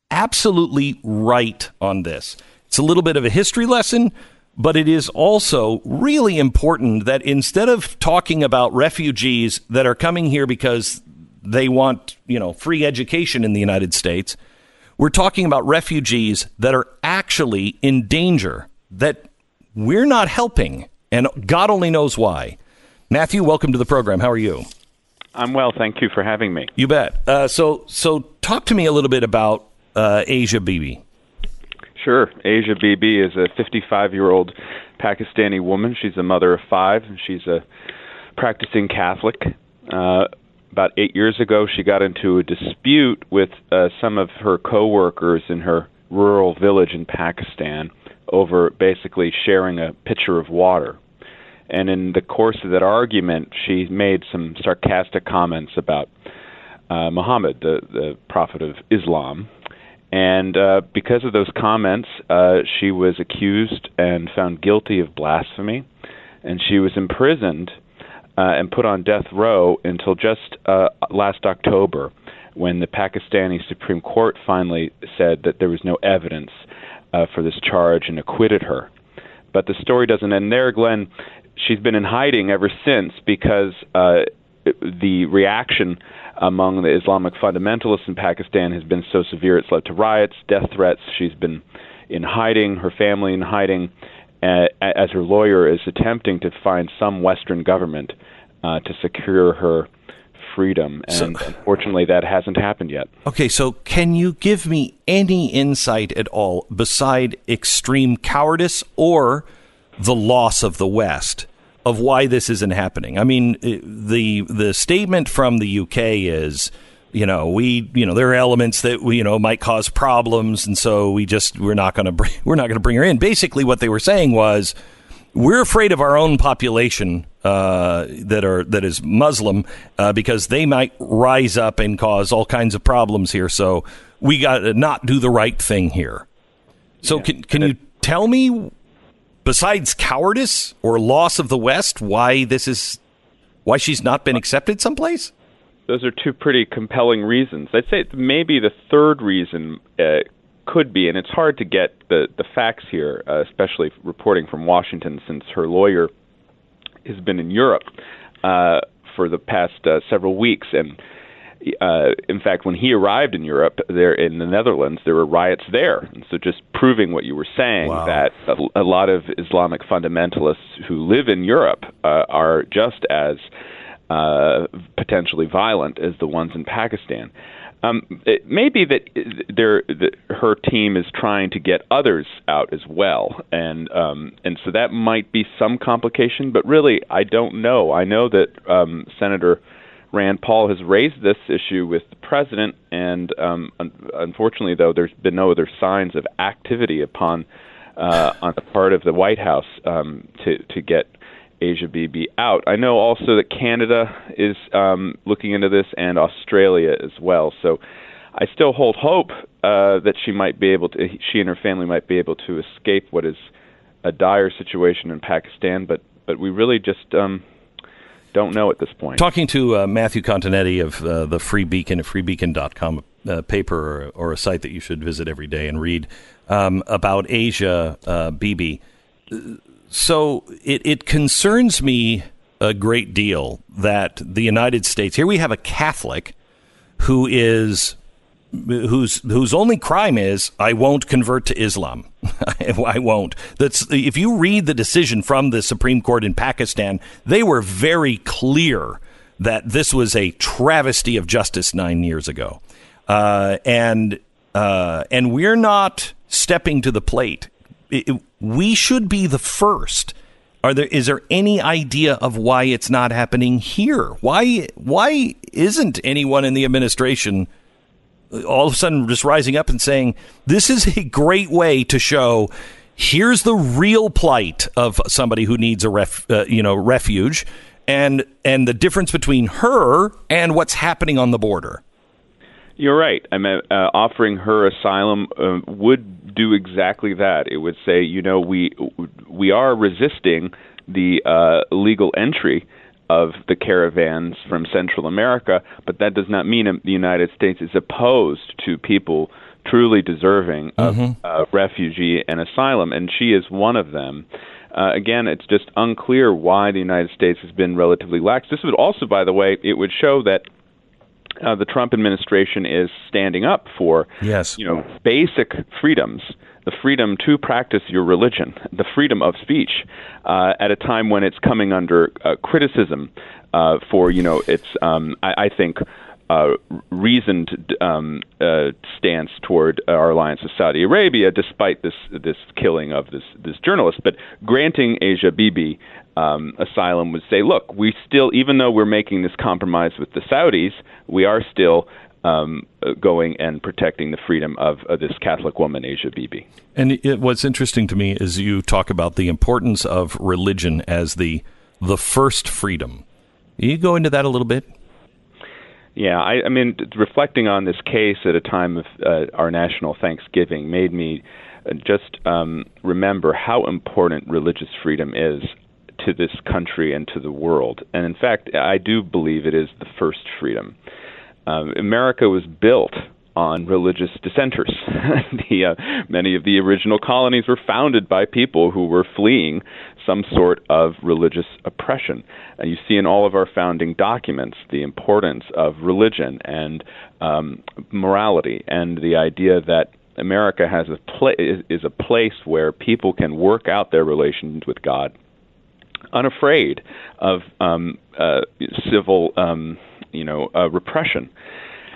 absolutely right on this. It's a little bit of a history lesson, but it is also really important that instead of talking about refugees that are coming here because they want, you know, free education in the United States, we're talking about refugees that are actually in danger that we're not helping, and God only knows why. Matthew, welcome to the program. How are you? I'm well, thank you for having me. You bet. Uh, so, so talk to me a little bit about uh, Asia Bibi. Sure. Asia Bibi is a 55 year old Pakistani woman. She's a mother of five, and she's a practicing Catholic. Uh, about eight years ago, she got into a dispute with uh, some of her coworkers in her rural village in Pakistan over basically sharing a pitcher of water. And in the course of that argument, she made some sarcastic comments about uh, Muhammad, the, the prophet of Islam. And uh, because of those comments, uh, she was accused and found guilty of blasphemy. And she was imprisoned uh, and put on death row until just uh, last October when the Pakistani Supreme Court finally said that there was no evidence uh, for this charge and acquitted her. But the story doesn't end there, Glenn she's been in hiding ever since because uh, the reaction among the Islamic fundamentalists in Pakistan has been so severe it's led to riots, death threats. She's been in hiding, her family in hiding, uh, as her lawyer is attempting to find some Western government uh, to secure her freedom. And so, unfortunately, that hasn't happened yet. Okay, so can you give me any insight at all beside extreme cowardice or the loss of the West of why this isn't happening. I mean, the the statement from the UK is, you know, we, you know, there are elements that we, you know, might cause problems, and so we just we're not going to we're not going to bring her in. Basically, what they were saying was, we're afraid of our own population uh, that are that is Muslim uh, because they might rise up and cause all kinds of problems here. So we got to not do the right thing here. So yeah. can can you tell me besides cowardice or loss of the West, why this is why she's not been accepted someplace? Those are two pretty compelling reasons. I'd say maybe the third reason uh, could be, and it's hard to get the the facts here, uh, especially reporting from Washington, since her lawyer has been in Europe uh, for the past uh, several weeks, and uh, in fact, when he arrived in Europe, there in the Netherlands, there were riots there. And so, just proving what you were saying, Wow. that a, a lot of Islamic fundamentalists who live in Europe uh, are just as uh, potentially violent as the ones in Pakistan. Um, it may be that there, that her team is trying to get others out as well, and um, and so that might be some complication. But really, I don't know. I know that um, Senator Rand Paul has raised this issue with the president, and um, un- unfortunately, though, there's been no other signs of activity upon uh, on the part of the White House um, to to get Asia Bibi out. I know also that Canada is um, looking into this, and Australia as well. So. I still hold hope uh, that she might be able to, she and her family might be able to escape what is a dire situation in Pakistan, but but we really just um, don't know at this point. Talking to uh, Matthew Continetti of uh, the Free Beacon at freebeacon.com, uh, paper or, or a site that you should visit every day and read um, about Asia uh, Bibi. So it, it concerns me a great deal that the United States, here we have a Catholic who is whose whose only crime is I won't convert to Islam. I won't. That's if you read the decision from the Supreme Court in Pakistan, they were very clear that this was a travesty of justice nine years ago, uh, and uh, and we're not stepping to the plate. It- it- we should be the first. Are there is there any idea of why it's not happening here? Why why isn't anyone in the administration all of a sudden just rising up and saying this is a great way to show here's the real plight of somebody who needs a ref, uh, you know refuge and and the difference between her and what's happening on the border You're right. I mean, uh, offering her asylum uh, would do exactly that. It would say, you know, we we are resisting the uh, legal entry of the caravans from Central America, but that does not mean the United States is opposed to people truly deserving of uh, refugee and asylum, and she is one of them. Uh, again, it's just unclear why the United States has been relatively lax. This would also, by the way, it would show that uh, the Trump administration is standing up for Yes. you know basic freedoms, the freedom to practice your religion, the freedom of speech, uh, at a time when it's coming under uh, criticism uh, for you know its um, I, I think. Uh, reasoned um, uh, stance toward our alliance with Saudi Arabia, despite this this killing of this this journalist. But granting Asia Bibi um, asylum would say, look, we still, even though we're making this compromise with the Saudis, we are still um, uh, going and protecting the freedom of uh, this Catholic woman, Asia Bibi. and it, what's interesting to me is you talk about the importance of religion as the the first freedom you go into that a little bit Yeah, I, I mean, reflecting on this case at a time of uh, our national Thanksgiving made me uh, just um, remember how important religious freedom is to this country and to the world. And in fact, I do believe it is the first freedom. Um, America was built on religious dissenters. the, uh, many of the original colonies were founded by people who were fleeing some sort of religious oppression. And you see in all of our founding documents the importance of religion and um, morality, and the idea that America has a pla- is, a place where people can work out their relations with God unafraid of um, uh, civil, um, you know, uh, repression.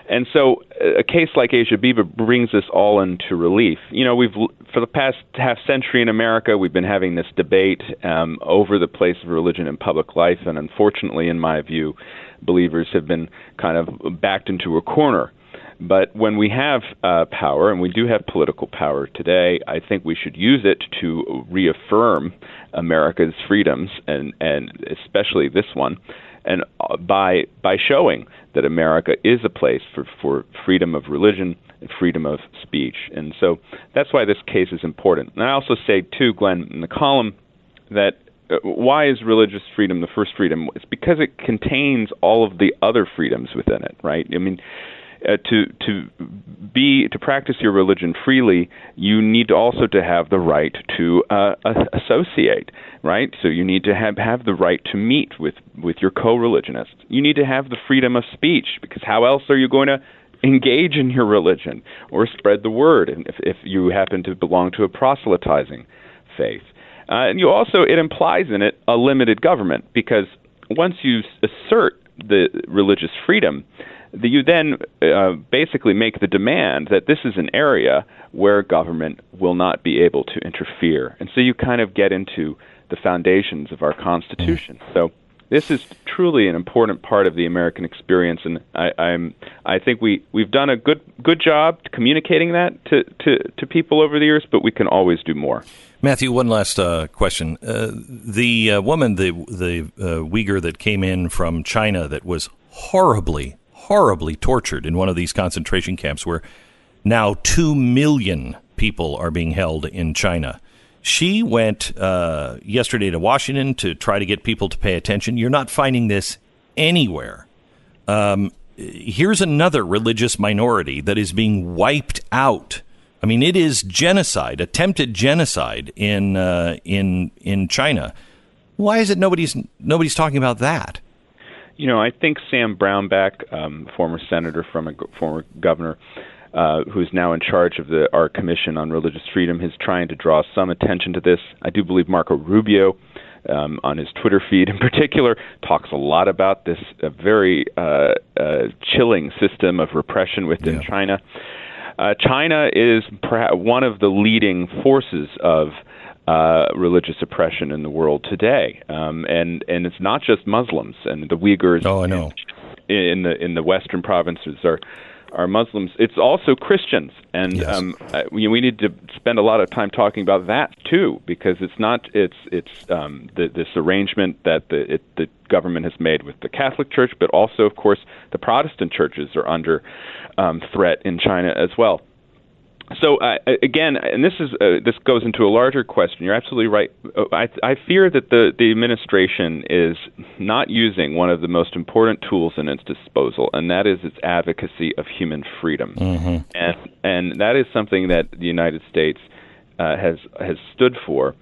And so, uh, a case like Asia Bibi brings this all into relief. You know, we've for the past half century in America, we've been having this debate um, over the place of religion in public life, and unfortunately, in my view, believers have been kind of backed into a corner. But when we have uh, power, and we do have political power today, I think we should use it to reaffirm America's freedoms, and and especially this one, and uh, by by showing that America is a place for for freedom of religion and freedom of speech, and so that's why this case is important. And I also say too, Glenn, in the column, that uh, why is religious freedom the first freedom? It's because it contains all of the other freedoms within it, right? I mean, uh, to to be to practice your religion freely, you need also to have the right to uh, associate, right? So you need to have have the right to meet with with your co-religionists. You need to have the freedom of speech because how else are you going to engage in your religion or spread the word if, if you happen to belong to a proselytizing faith. Uh, and you also, it implies in it a limited government because once you assert the religious freedom, the, you then uh, basically make the demand that this is an area where government will not be able to interfere. And so you kind of get into the foundations of our Constitution. So this is truly an important part of the American experience, and I, I'm I think we we've done a good good job communicating that to, to, to people over the years, but we can always do more. Matthew, one last uh, question: uh, the uh, woman, the the uh, Uyghur that came in from China, that was horribly, horribly tortured in one of these concentration camps, where now two million people are being held in China. She went uh, yesterday to Washington to try to get people to pay attention. You're not finding this anywhere. Um, here's another religious minority that is being wiped out. I mean, it is genocide, attempted genocide in uh, in in China. Why is it nobody's nobody's talking about that? You know, I think Sam Brownback, um, former senator from a former governor, uh, who's now in charge of the our commission on religious freedom, is trying to draw some attention to this. I do believe Marco Rubio. Um, on his Twitter feed, in particular, talks a lot about this uh, very uh, uh, chilling system of repression within yeah. China. Uh, China is perhaps one of the leading forces of uh, religious oppression in the world today, um, and and it's not just Muslims and the Uyghurs. Oh, I know. In, the in the western provinces are are Muslims. It's also Christians, and yes. um, we, we need to spend a lot of time talking about that too, because it's not it's it's um, the, this arrangement that the it, the government has made with the Catholic Church, but also, of course, the Protestant churches are under um, threat in China as well so uh, again, and this is uh, this goes into a larger question. You're absolutely right. Uh, I, I fear that the the administration is not using one of the most important tools in its disposal, and that is its advocacy of human freedom. Mm-hmm. And and that is something that the United States uh, has has stood for.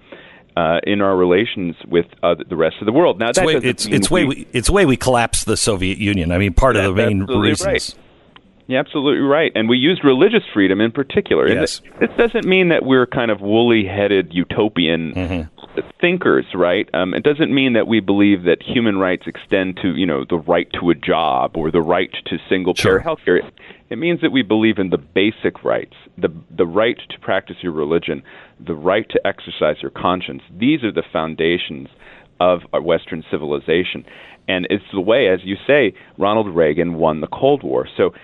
Uh, in our relations with uh, the rest of the world. Now, it's way, it's, it's way we, it's way we collapsed the Soviet Union. I mean, part of the main reasons. Right. You're absolutely right. And we used religious freedom in particular. Yes. This doesn't mean that we're kind of woolly headed utopian mm-hmm. thinkers, right? Um, it doesn't mean that we believe that human rights extend to, you know, the right to a job or the right to single payer sure. health care. It means that we believe in the basic rights, the the right to practice your religion, the right to exercise your conscience. These are the foundations of our Western civilization. And it's the way, as you say, Ronald Reagan won the Cold War. So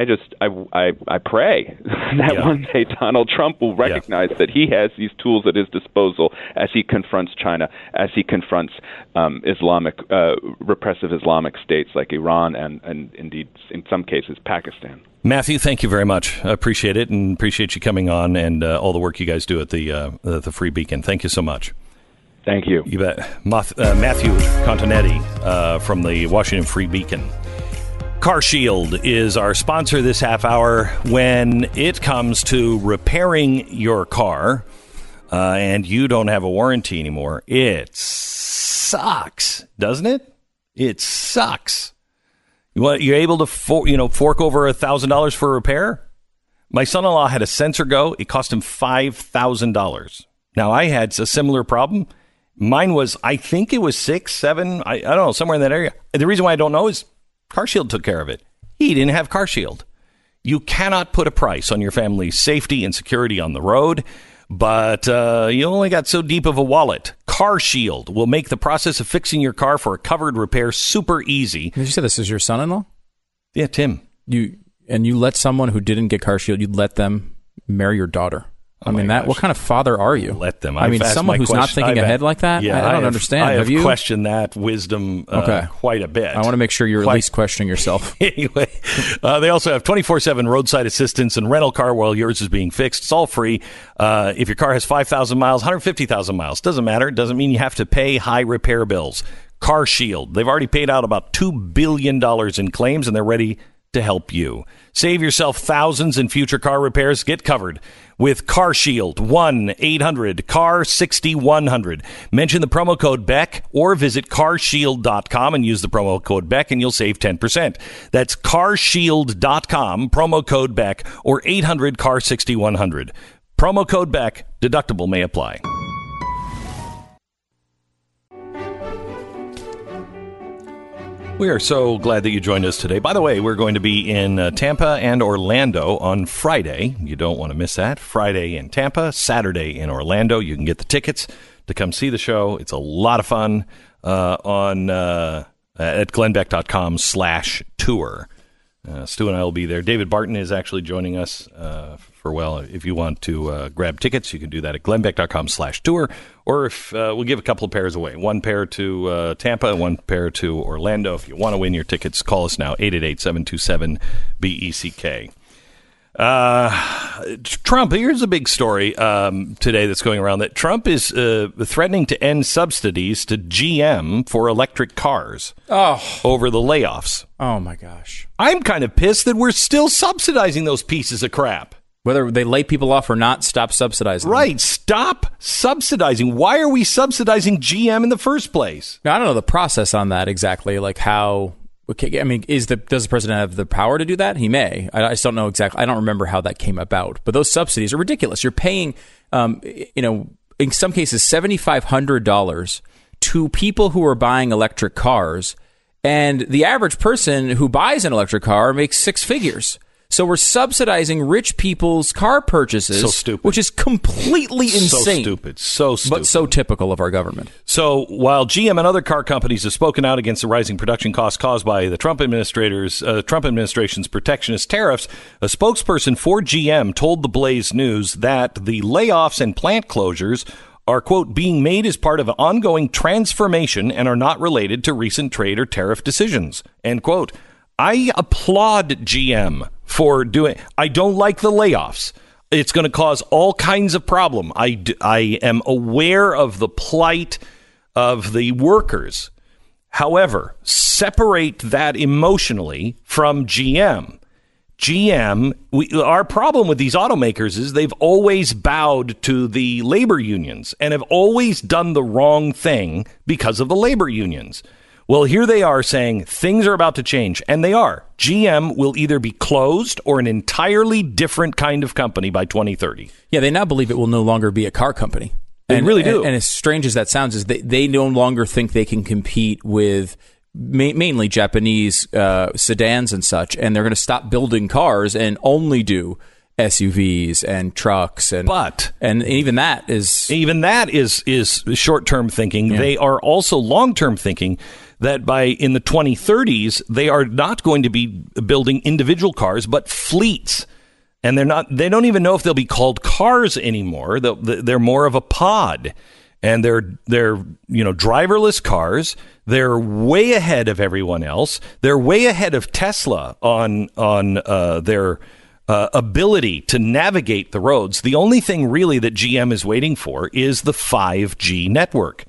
I just I I, I pray that yeah. one day Donald Trump will recognize yeah. that he has these tools at his disposal as he confronts China, as he confronts um, Islamic uh, repressive Islamic states like Iran and and indeed in some cases Pakistan. Matthew, thank you very much. I appreciate it and appreciate you coming on and uh, all the work you guys do at the uh, the Free Beacon. Thank you so much. Thank you. You bet. Uh, Matthew Continetti uh, from the Washington Free Beacon. Car Shield is our sponsor this half hour when it comes to repairing your car uh, and you don't have a warranty anymore. It sucks, doesn't it? It sucks. You want, you're able to for, you know fork over a thousand dollars for a repair. My son-in-law had a sensor go. It cost him five thousand dollars. Now I had a similar problem. Mine was, I think it was six, seven, I, I don't know, somewhere in that area. The reason why I don't know is CarShield took care of it. He didn't have CarShield. You cannot put a price on your family's safety and security on the road, but uh, you only got so deep of a wallet. CarShield will make the process of fixing your car for a covered repair super easy. Did you say this is your son-in-law? Yeah, Tim. You and you let someone who didn't get CarShield, you let them marry your daughter. I mean, that. gosh. What kind of father are you? Let them. I I've mean, someone who's not thinking I've- ahead like that. Yeah, I, I don't have- understand. I have, have you? questioned that wisdom uh, Okay. quite a bit. I want to make sure you're Quite- at least questioning yourself. anyway, uh, they also have 24 7 roadside assistance and rental car while yours is being fixed. It's all free. Uh, if your car has 5,000 miles, 150,000 miles, doesn't matter. It doesn't mean you have to pay high repair bills. Car Shield, they've already paid out about $2 billion in claims and they're ready to help you. Save yourself thousands in future car repairs. Get covered with Car Shield 1 800 CAR 6100. Mention the promo code BECK or visit carshield.com and use the promo code BECK and you'll save 10%. That's carshield.com, promo code BECK or 800 CAR 6100. Promo code BECK, deductible may apply. We are so glad that you joined us today. By the way, we're going to be in uh, Tampa and Orlando on Friday. You don't want to miss that. Friday in Tampa, Saturday in Orlando. You can get the tickets to come see the show. It's a lot of fun uh, on uh, at glennbeck.com slash tour. Uh, Stu and I will be there. David Barton is actually joining us uh, for, well, if you want to uh, grab tickets, you can do that at glennbeck.com slash tour. Or if uh, we'll give a couple of pairs away one pair to uh, Tampa and one pair to Orlando. If you want to win your tickets, call us now 888 727 BECK. Uh, Trump, here's a big story um, today that's going around that Trump is uh, threatening to end subsidies to GM for electric cars Oh, over the layoffs. oh my gosh. I'm kind of pissed that we're still subsidizing those pieces of crap. Whether they lay people off or not, stop subsidizing. them. Right. Stop subsidizing. Why are we subsidizing GM in the first place? Now, I don't know the process on that exactly. Like how. Okay, I mean, is the does the president have the power to do that? He may. I, I just don't know exactly. I don't remember how that came about. But those subsidies are ridiculous. You're paying, um, you know, in some cases, seventy five hundred dollars to people who are buying electric cars, and the average person who buys an electric car makes six figures. So we're subsidizing rich people's car purchases, So stupid. which is completely insane. So stupid. So stupid. but so typical of our government. So while GM and other car companies have spoken out against the rising production costs caused by the Trump administrators, uh, Trump administration's protectionist tariffs, a spokesperson for GM told the Blaze News that the layoffs and plant closures are quote being made as part of an ongoing transformation and are not related to recent trade or tariff decisions. End quote. I applaud GM for doing. I don't like the layoffs. It's going to cause all kinds of problem. I, am aware of the plight of the workers. However, separate that emotionally from GM. GM, we, our problem with these automakers is they've always bowed to the labor unions and have always done the wrong thing because of the labor unions. Well, here they are saying things are about to change, and they are. GM will either be closed or an entirely different kind of company by 2030. Yeah, they now believe it will no longer be a car company. They and, really do. And, and as strange as that sounds, is they, they no longer think they can compete with ma- mainly Japanese uh, sedans and such, and they're going to stop building cars and only do SUVs and trucks and But- and even that is even that is is short term thinking. They are also long term thinking that by in the 2030s they are not going to be building individual cars but fleets. And they're not they don't even know if they'll be called cars anymore. They're more of a pod. And they're they're you know driverless cars. They're way ahead of everyone else. They're way ahead of Tesla on on uh, their uh, ability to navigate the roads. The only thing really that GM is waiting for is the 5G network.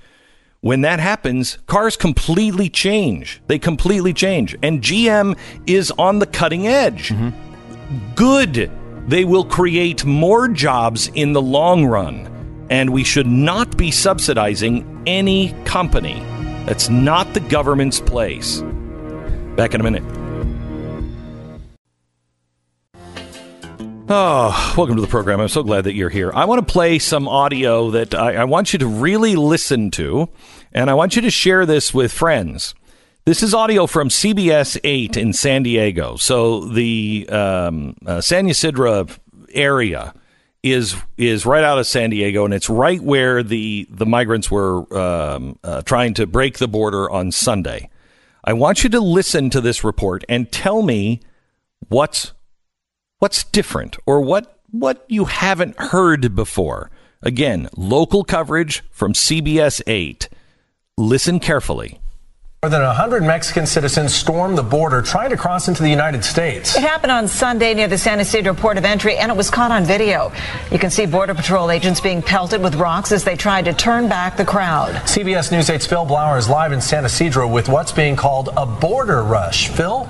When that happens, cars completely change. They completely change. And GM is on the cutting edge. Mm-hmm. Good. They will create more jobs in the long run. And we should not be subsidizing any company. That's not the government's place. Back in a minute. Oh, welcome to the program. I'm so glad that you're here. I want to play some audio that I, I, want you to really listen to, and I want you to share this with friends. This is audio from CBS 8 in San Diego. So the um, uh, San Ysidro area is is right out of San Diego, and it's right where the the migrants were um, uh, trying to break the border on Sunday. I want you to listen to this report and tell me what's what's different or what what you haven't heard before. Again, local coverage from CBS 8. Listen carefully. More than 100 Mexican citizens stormed the border trying to cross into the United States. It happened on Sunday near the San Ysidro port of entry, and it was caught on video. You can see Border Patrol agents being pelted with rocks as they tried to turn back the crowd. CBS News 8's Phil Blauer is live in San Ysidro with what's being called a border rush. Phil?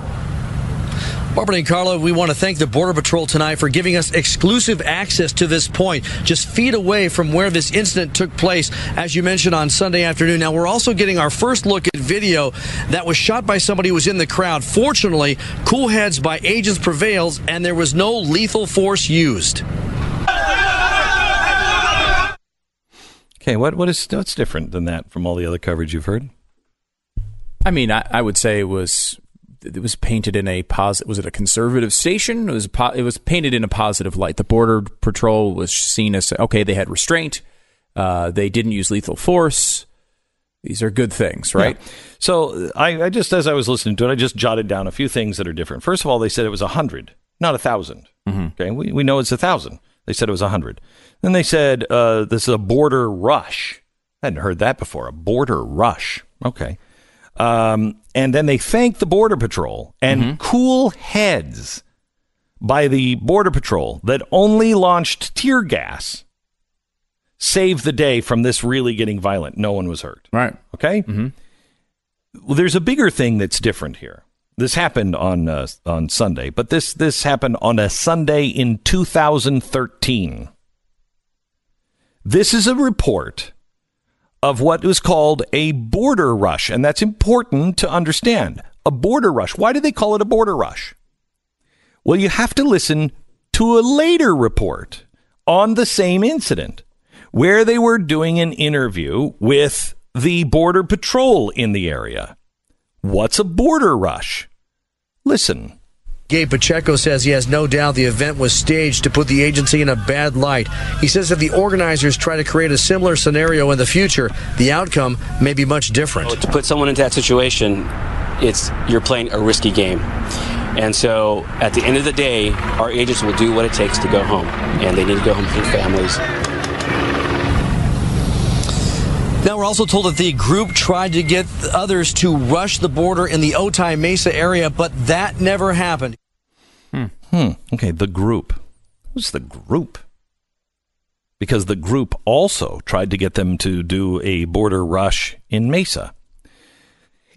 Barbara and Carla, we want to thank the Border Patrol tonight for giving us exclusive access to this point, just feet away from where this incident took place, as you mentioned on Sunday afternoon. Now, we're also getting our first look at video that was shot by somebody who was in the crowd. Fortunately, cool heads by agents prevails, and there was no lethal force used. Okay, what what is what's different than that from all the other coverage you've heard? I mean, I, I would say it was it was painted in a positive. Was it a conservative station? It was po- it was painted in a positive light. The border patrol was seen as okay. They had restraint. Uh, they didn't use lethal force. These are good things, right? Yeah. So I, I, just, as I was listening to it, I just jotted down a few things that are different. First of all, they said it was a hundred, not a 1000 mm-hmm. Okay, we we know it's a thousand. They said it was a hundred. Then they said uh, this is a border rush. I hadn't heard that before. A border rush. Okay. Um, and then they thanked the Border Patrol and mm-hmm. cool heads by the Border Patrol that only launched tear gas saved the day from this really getting violent. No one was hurt. Right. Okay. Mm-hmm. Well, there's a bigger thing that's different here. This happened on uh, on Sunday, but this this happened on a Sunday in 2013. This is a report of what was called a border rush. And that's important to understand. A border rush. Why do they call it a border rush? Well, you have to listen to a later report on the same incident where they were doing an interview with the Border Patrol in the area. What's a border rush? Listen. Gabe Pacheco says he has no doubt the event was staged to put the agency in a bad light. He says if the organizers try to create a similar scenario in the future, the outcome may be much different. To put someone into that situation, it's you're playing a risky game. And so at the end of the day, our agents will do what it takes to go home, and they need to go home to their families. Now, we're also told that the group tried to get others to rush the border in the Otay Mesa area, but that never happened. Hmm. Okay, the group. Who's the group? Because the group also tried to get them to do a border rush in Mesa.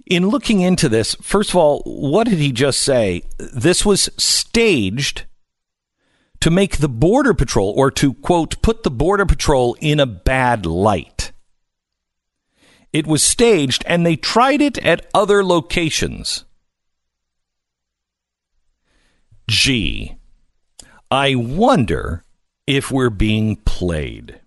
In looking into this, first of all, what did he just say? This was staged to make the Border Patrol, or to, quote, put the Border Patrol in a bad light. It was staged and they tried it at other locations. Gee, I wonder if we're being played.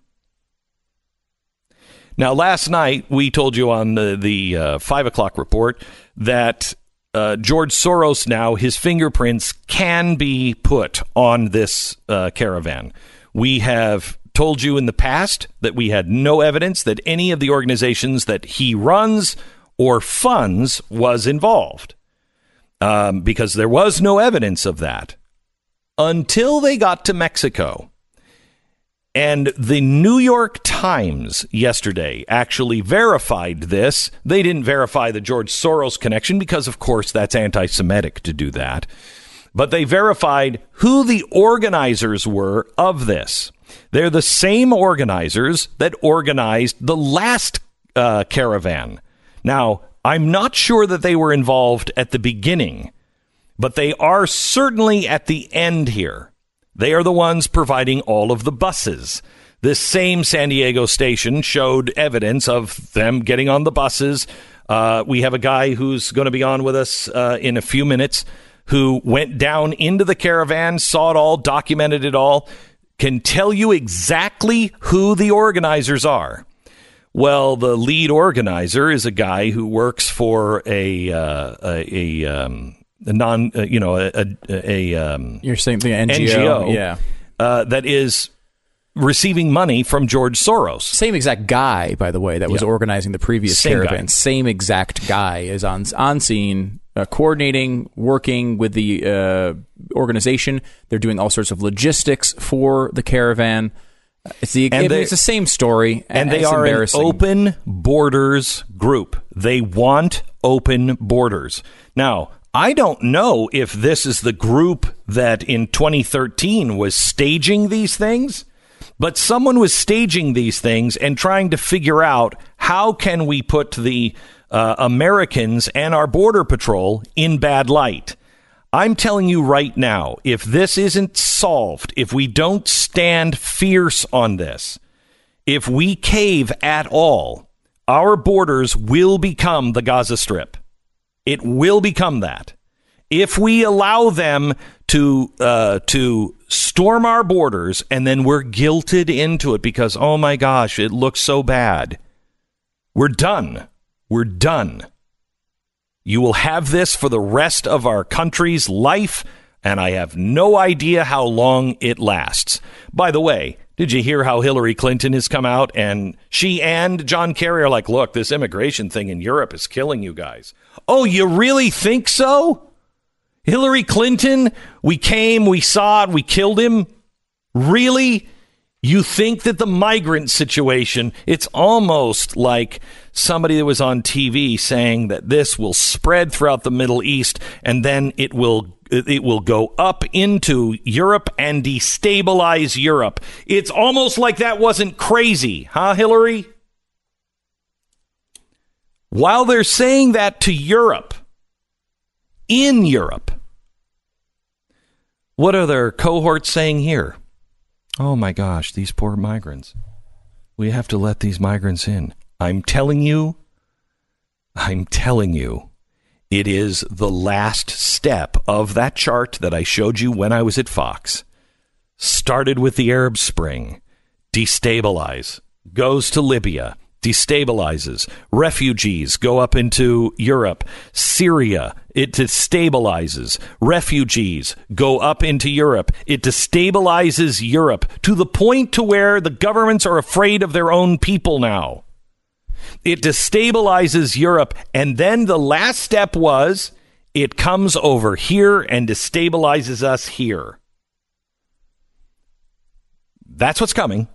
Now, last night we told you on the, the uh, five o'clock report that uh, George Soros now his fingerprints can be put on this uh, caravan. We have told you in the past that we had no evidence that any of the organizations that he runs or funds was involved um, because there was no evidence of that until they got to Mexico. And the New York Times yesterday actually verified this. They didn't verify the George Soros connection because, of course, that's anti Semitic to do that. But they verified who the organizers were of this. They're the same organizers that organized the last uh, caravan. Now, I'm not sure that they were involved at the beginning, but they are certainly at the end here. They are the ones providing all of the buses. This same San Diego station showed evidence of them getting on the buses. Uh, we have a guy who's going to be on with us uh, in a few minutes who went down into the caravan, saw it all, documented it all can tell you exactly who the organizers are. Well, the lead organizer is a guy who works for a uh, a, a, um, a, non uh, you know a, a, a um, you're saying the NGO, NGO yeah uh, that is receiving money from George Soros. Same exact guy, by the way, that was yeah. organizing the previous Same caravan. Guy. Same exact guy is on on scene uh, coordinating, working with the uh, organization. They're doing all sorts of logistics for the caravan. It's the they, it's the same story, and they are an open borders group. They want open borders. Now, I don't know if this is the group that in 2013 was staging these things, but someone was staging these things and trying to figure out how can we put the uh, Americans and our border patrol in bad light. I'm telling you right now, if this isn't solved, if we don't stand fierce on this, if we cave at all, our borders will become the Gaza Strip. It will become that. If we allow them to uh, to storm our borders and then we're guilted into it because oh my gosh, it looks so bad. We're done. We're done. You will have this for the rest of our country's life, and I have no idea how long it lasts. By the way, did you hear how Hillary Clinton has come out and she and John Kerry are like, look, this immigration thing in Europe is killing you guys. Oh, you really think so? Hillary Clinton, we came, we saw it, we killed him. Really? You think that the migrant situation, it's almost like somebody that was on TV saying that this will spread throughout the Middle East and then it will it will go up into Europe and destabilize Europe. It's almost like that wasn't crazy, huh, Hillary? While they're saying that to Europe, in Europe, what are their cohorts saying here? Oh my gosh, these poor migrants. We have to let these migrants in. I'm telling you, I'm telling you, it is the last step of that chart that I showed you when I was at Fox. Started with the Arab Spring, destabilize, goes to Libya, destabilizes. Refugees go up into Europe. Syria, it destabilizes. Refugees go up into Europe. It destabilizes Europe to the point to where the governments are afraid of their own people now. It destabilizes Europe. And then the last step was it comes over here and destabilizes us here. That's what's coming.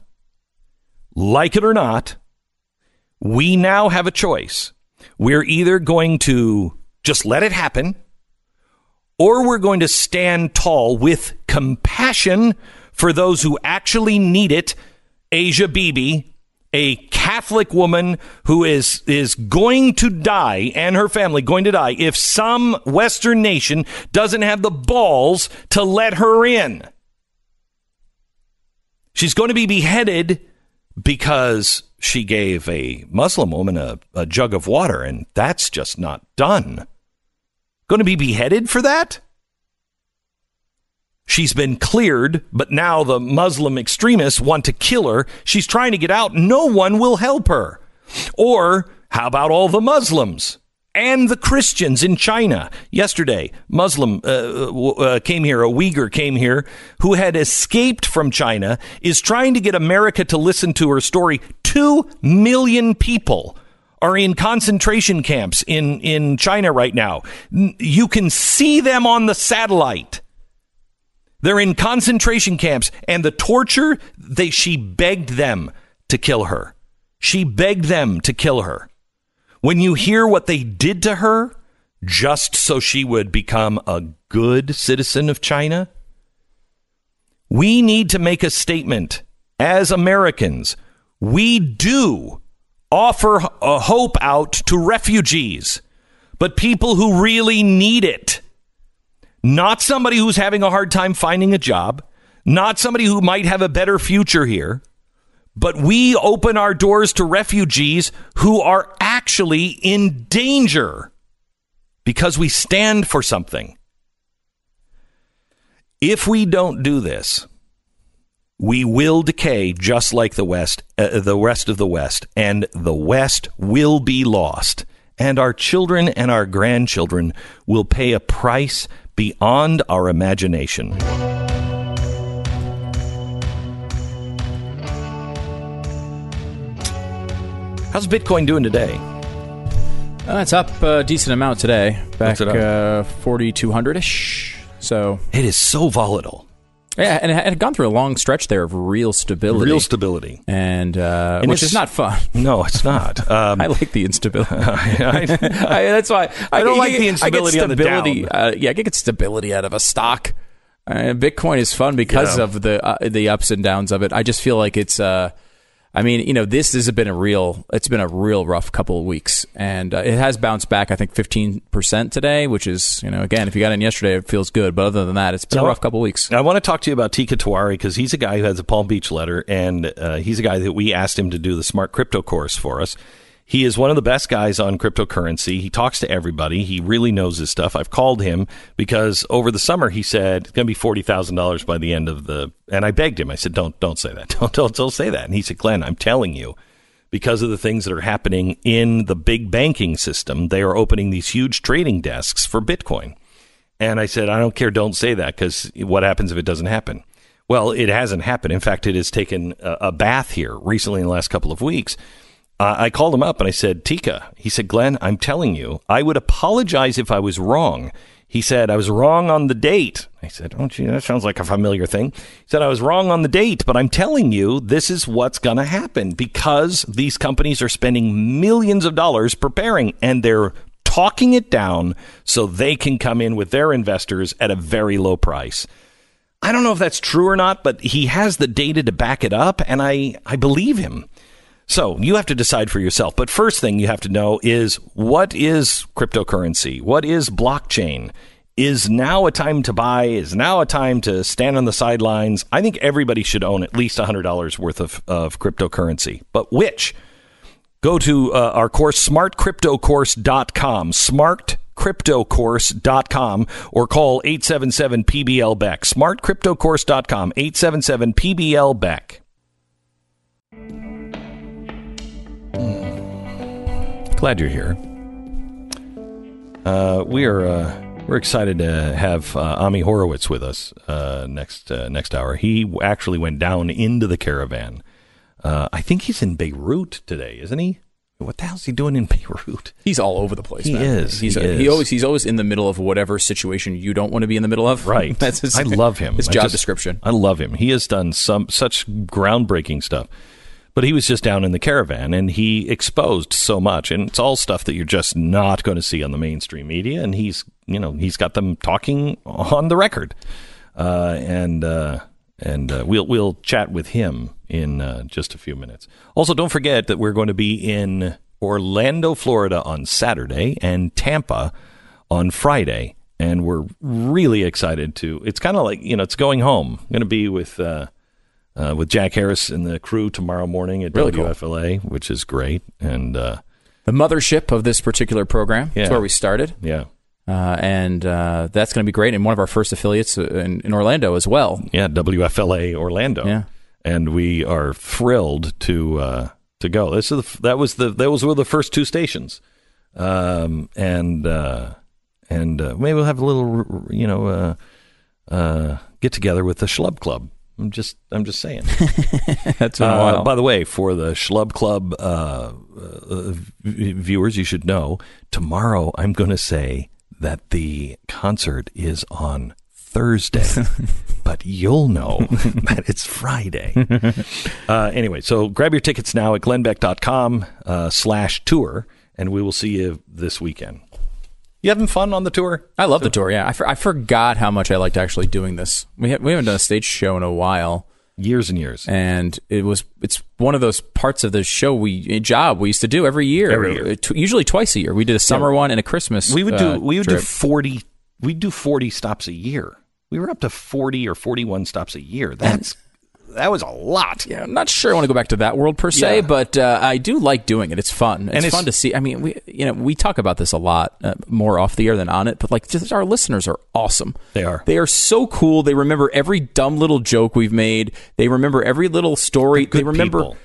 Like it or not, we now have a choice. We're either going to just let it happen, or we're going to stand tall with compassion for those who actually need it. Asia Bibi, a Catholic woman who is is going to die and her family going to die if some Western nation doesn't have the balls to let her in. She's going to be beheaded because she gave a Muslim woman a, a jug of water, and that's just not done. Going to be beheaded for that? She's been cleared, but now the Muslim extremists want to kill her. She's trying to get out. No one will help her. Or how about all the Muslims? and the Christians in China. Yesterday, Muslim uh, uh, came here, a Uyghur came here who had escaped from China, is trying to get America to listen to her story. Two million people are in concentration camps in, in China right now. You can see them on the satellite. They're in concentration camps, and the torture, they, she begged them to kill her. She begged them to kill her. When you hear what they did to her just so she would become a good citizen of China, we need to make a statement as Americans. We do offer a hope out to refugees, but people who really need it. Not somebody who's having a hard time finding a job, not somebody who might have a better future here but we open our doors to refugees who are actually in danger because we stand for something. If we don't do this, we will decay just like the West, uh, the rest of the West, and the West will be lost. And our children and our grandchildren will pay a price beyond our imagination. How's Bitcoin doing today? Uh, it's up a decent amount today, back uh, 4,200 ish. So it is so volatile. Yeah, and it had gone through a long stretch there of real stability, real stability, and, uh, and which is not fun. No, it's not. Um, I like the instability. I, I, that's why I, I don't like the instability I get stability. Uh, yeah, I get stability out of a stock. Uh, Bitcoin is fun because Yeah. of the uh, the ups and downs of it. I just feel like it's. Uh, I mean, you know, this has been a real, it's been a real rough couple of weeks, and uh, it has bounced back. I think fifteen percent today, which is, you know, again, if you got in yesterday, it feels good. But other than that, it's been So- a rough couple of weeks. I want to talk to you about Teeka Tiwari because he's a guy who has a Palm Beach letter, and uh, he's a guy that we asked him to do the Smart Crypto course for us. He is one of the best guys on cryptocurrency. He talks to everybody. He really knows his stuff. I've called him because over the summer he said it's going to be forty thousand dollars by the end of the. And I begged him. I said, "Don't don't say that. Don't don't don't say that." And he said, "Glenn, I'm telling you." because of the things that are happening in the big banking system, they are opening these huge trading desks for Bitcoin. And I said, I don't care, don't say that because what happens if it doesn't happen? Well, it hasn't happened. In fact, it has taken a, a bath here recently in the last couple of weeks. Uh, I called him up and I said, Teeka, he said, Glenn, I'm telling you, I would apologize if I was wrong. He said, I was wrong on the date. I said, Oh, gee, that sounds like a familiar thing. He said, I was wrong on the date, but I'm telling you, this is what's going to happen because these companies are spending millions of dollars preparing and they're talking it down so they can come in with their investors at a very low price. I don't know if that's true or not, but he has the data to back it up, and I, I believe him. So you have to decide for yourself. But first thing you have to know is what is cryptocurrency? What is blockchain? Is now a time to buy? Is now a time to stand on the sidelines? I think everybody should own at least $100 worth of, of cryptocurrency. But which? Go to uh, our course, smartcryptocourse.com, smartcryptocourse.com, or call 877 PBL Beck. Smartcryptocourse.com, 877 PBL Beck. Glad you're here. Uh, we are uh, we're excited to have uh, Ami Horowitz with us uh, next uh, next hour. He actually went down into the caravan. Uh, I think he's in Beirut today, isn't he? What the hell's he doing in Beirut? He's all over the place. He man. is. He's He is. he always he's always in the middle of whatever situation you don't want to be in the middle of. Right. That's his. I love him. His I job just- description. I love him. He has done some such groundbreaking stuff. But he was just down in the caravan and he exposed so much and it's all stuff that you're just not going to see on the mainstream media and he's, you know, he's got them talking on the record. Uh, and uh, and uh, we'll we'll chat with him in uh, just a few minutes. Also, don't forget that we're going to be in Orlando, Florida on Saturday and Tampa on Friday, and we're really excited to. It's kind of like you know, it's going home. I'm going to be with uh, with Jack Harris and the crew tomorrow morning at Really cool. WFLA, which is great. And uh, The mothership of this particular program. Yeah. That's where we started. yeah, Uh, and uh, that's going to be great. And one of our first affiliates uh, in, in Orlando as well. yeah, WFLA Orlando. Yeah. and we are thrilled to uh, to go. This is the, that was the those were the first two stations, um, and uh, and uh, maybe we'll have a little you know uh, uh, get together with the Schlub Club. I'm just I'm just saying. That's been a Uh, while. by the way, for the Schlub Club uh, uh, v- viewers, you should know tomorrow I'm going to say that the concert is on Thursday, but you'll know that it's Friday. uh, anyway, so grab your tickets now at glennbeck.com uh, slash tour, and we will see you this weekend. You having fun on the tour? I love the tour. Yeah, I, for, I forgot how much I liked actually doing this. We ha- we haven't done a stage show in a while, Years and years. and it was it's one of those parts of the show we job we used to do every year. Every year. Uh, t- usually twice a year. We did a summer one and a Christmas. we would do uh, we would do 40 we'd do 40 stops a year we were up to 40 or 41 stops a year that's that was a lot Yeah, I'm not sure I want to go back to that world per se, Yeah. but uh, I do like doing it. It's fun. It's, And it's- fun to see. I mean, we you know we talk about this a lot uh, more off the air than on it, but like just our listeners are awesome. They are. They are so cool. They remember every dumb little joke we've made. They remember every little story. They remember people.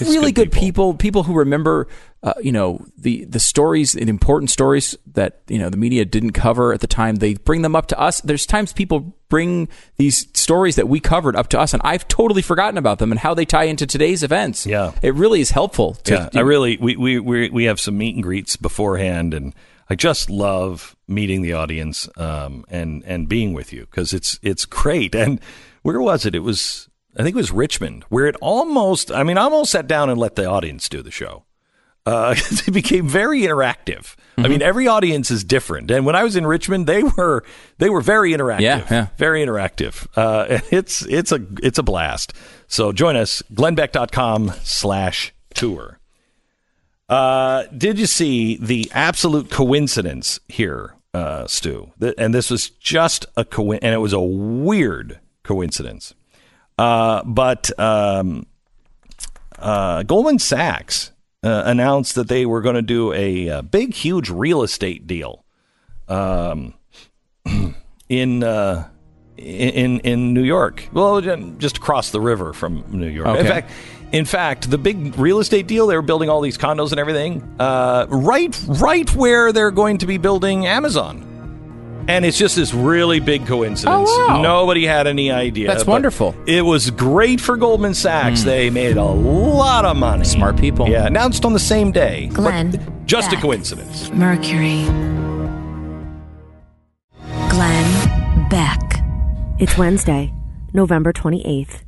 Really good good people. people. who remember, uh, you know, the the stories, the important stories that you know the media didn't cover at the time. They bring them up to us. There's times people bring these stories that we covered up to us, and I've totally forgotten about them and how they tie into today's events. Yeah. it really is helpful. To, yeah i really we, we we we have some meet and greets beforehand and i just love meeting the audience um and and being with you because it's it's great and where was it it was i think it was richmond where it almost i mean i almost sat down and let the audience do the show Uh, it became very interactive. I mean, every audience is different. And when I was in Richmond, they were they were very interactive. Yeah, yeah. very interactive. Uh, it's it's a it's a blast. So join us, glennbeck.com slash tour. Uh, did you see the absolute coincidence here, uh, Stu? And this was just a co- and it was a weird coincidence. Uh, but um, uh, Goldman Sachs uh, announced that they were going to do a, uh big, huge real estate deal um, in uh, in in New York. Well, just across the river from New York. In fact, in fact, the big real estate deal they were building all these condos and everything, uh, right right where they're going to be building Amazon. And it's just this really big coincidence. Oh, wow. Nobody had any idea. That's but wonderful. It was great for Goldman Sachs. Hmm. They made a lot of money. Smart people. Yeah, announced on the same day. Glenn just a coincidence. Mercury. Glenn Beck. It's Wednesday, November 28th.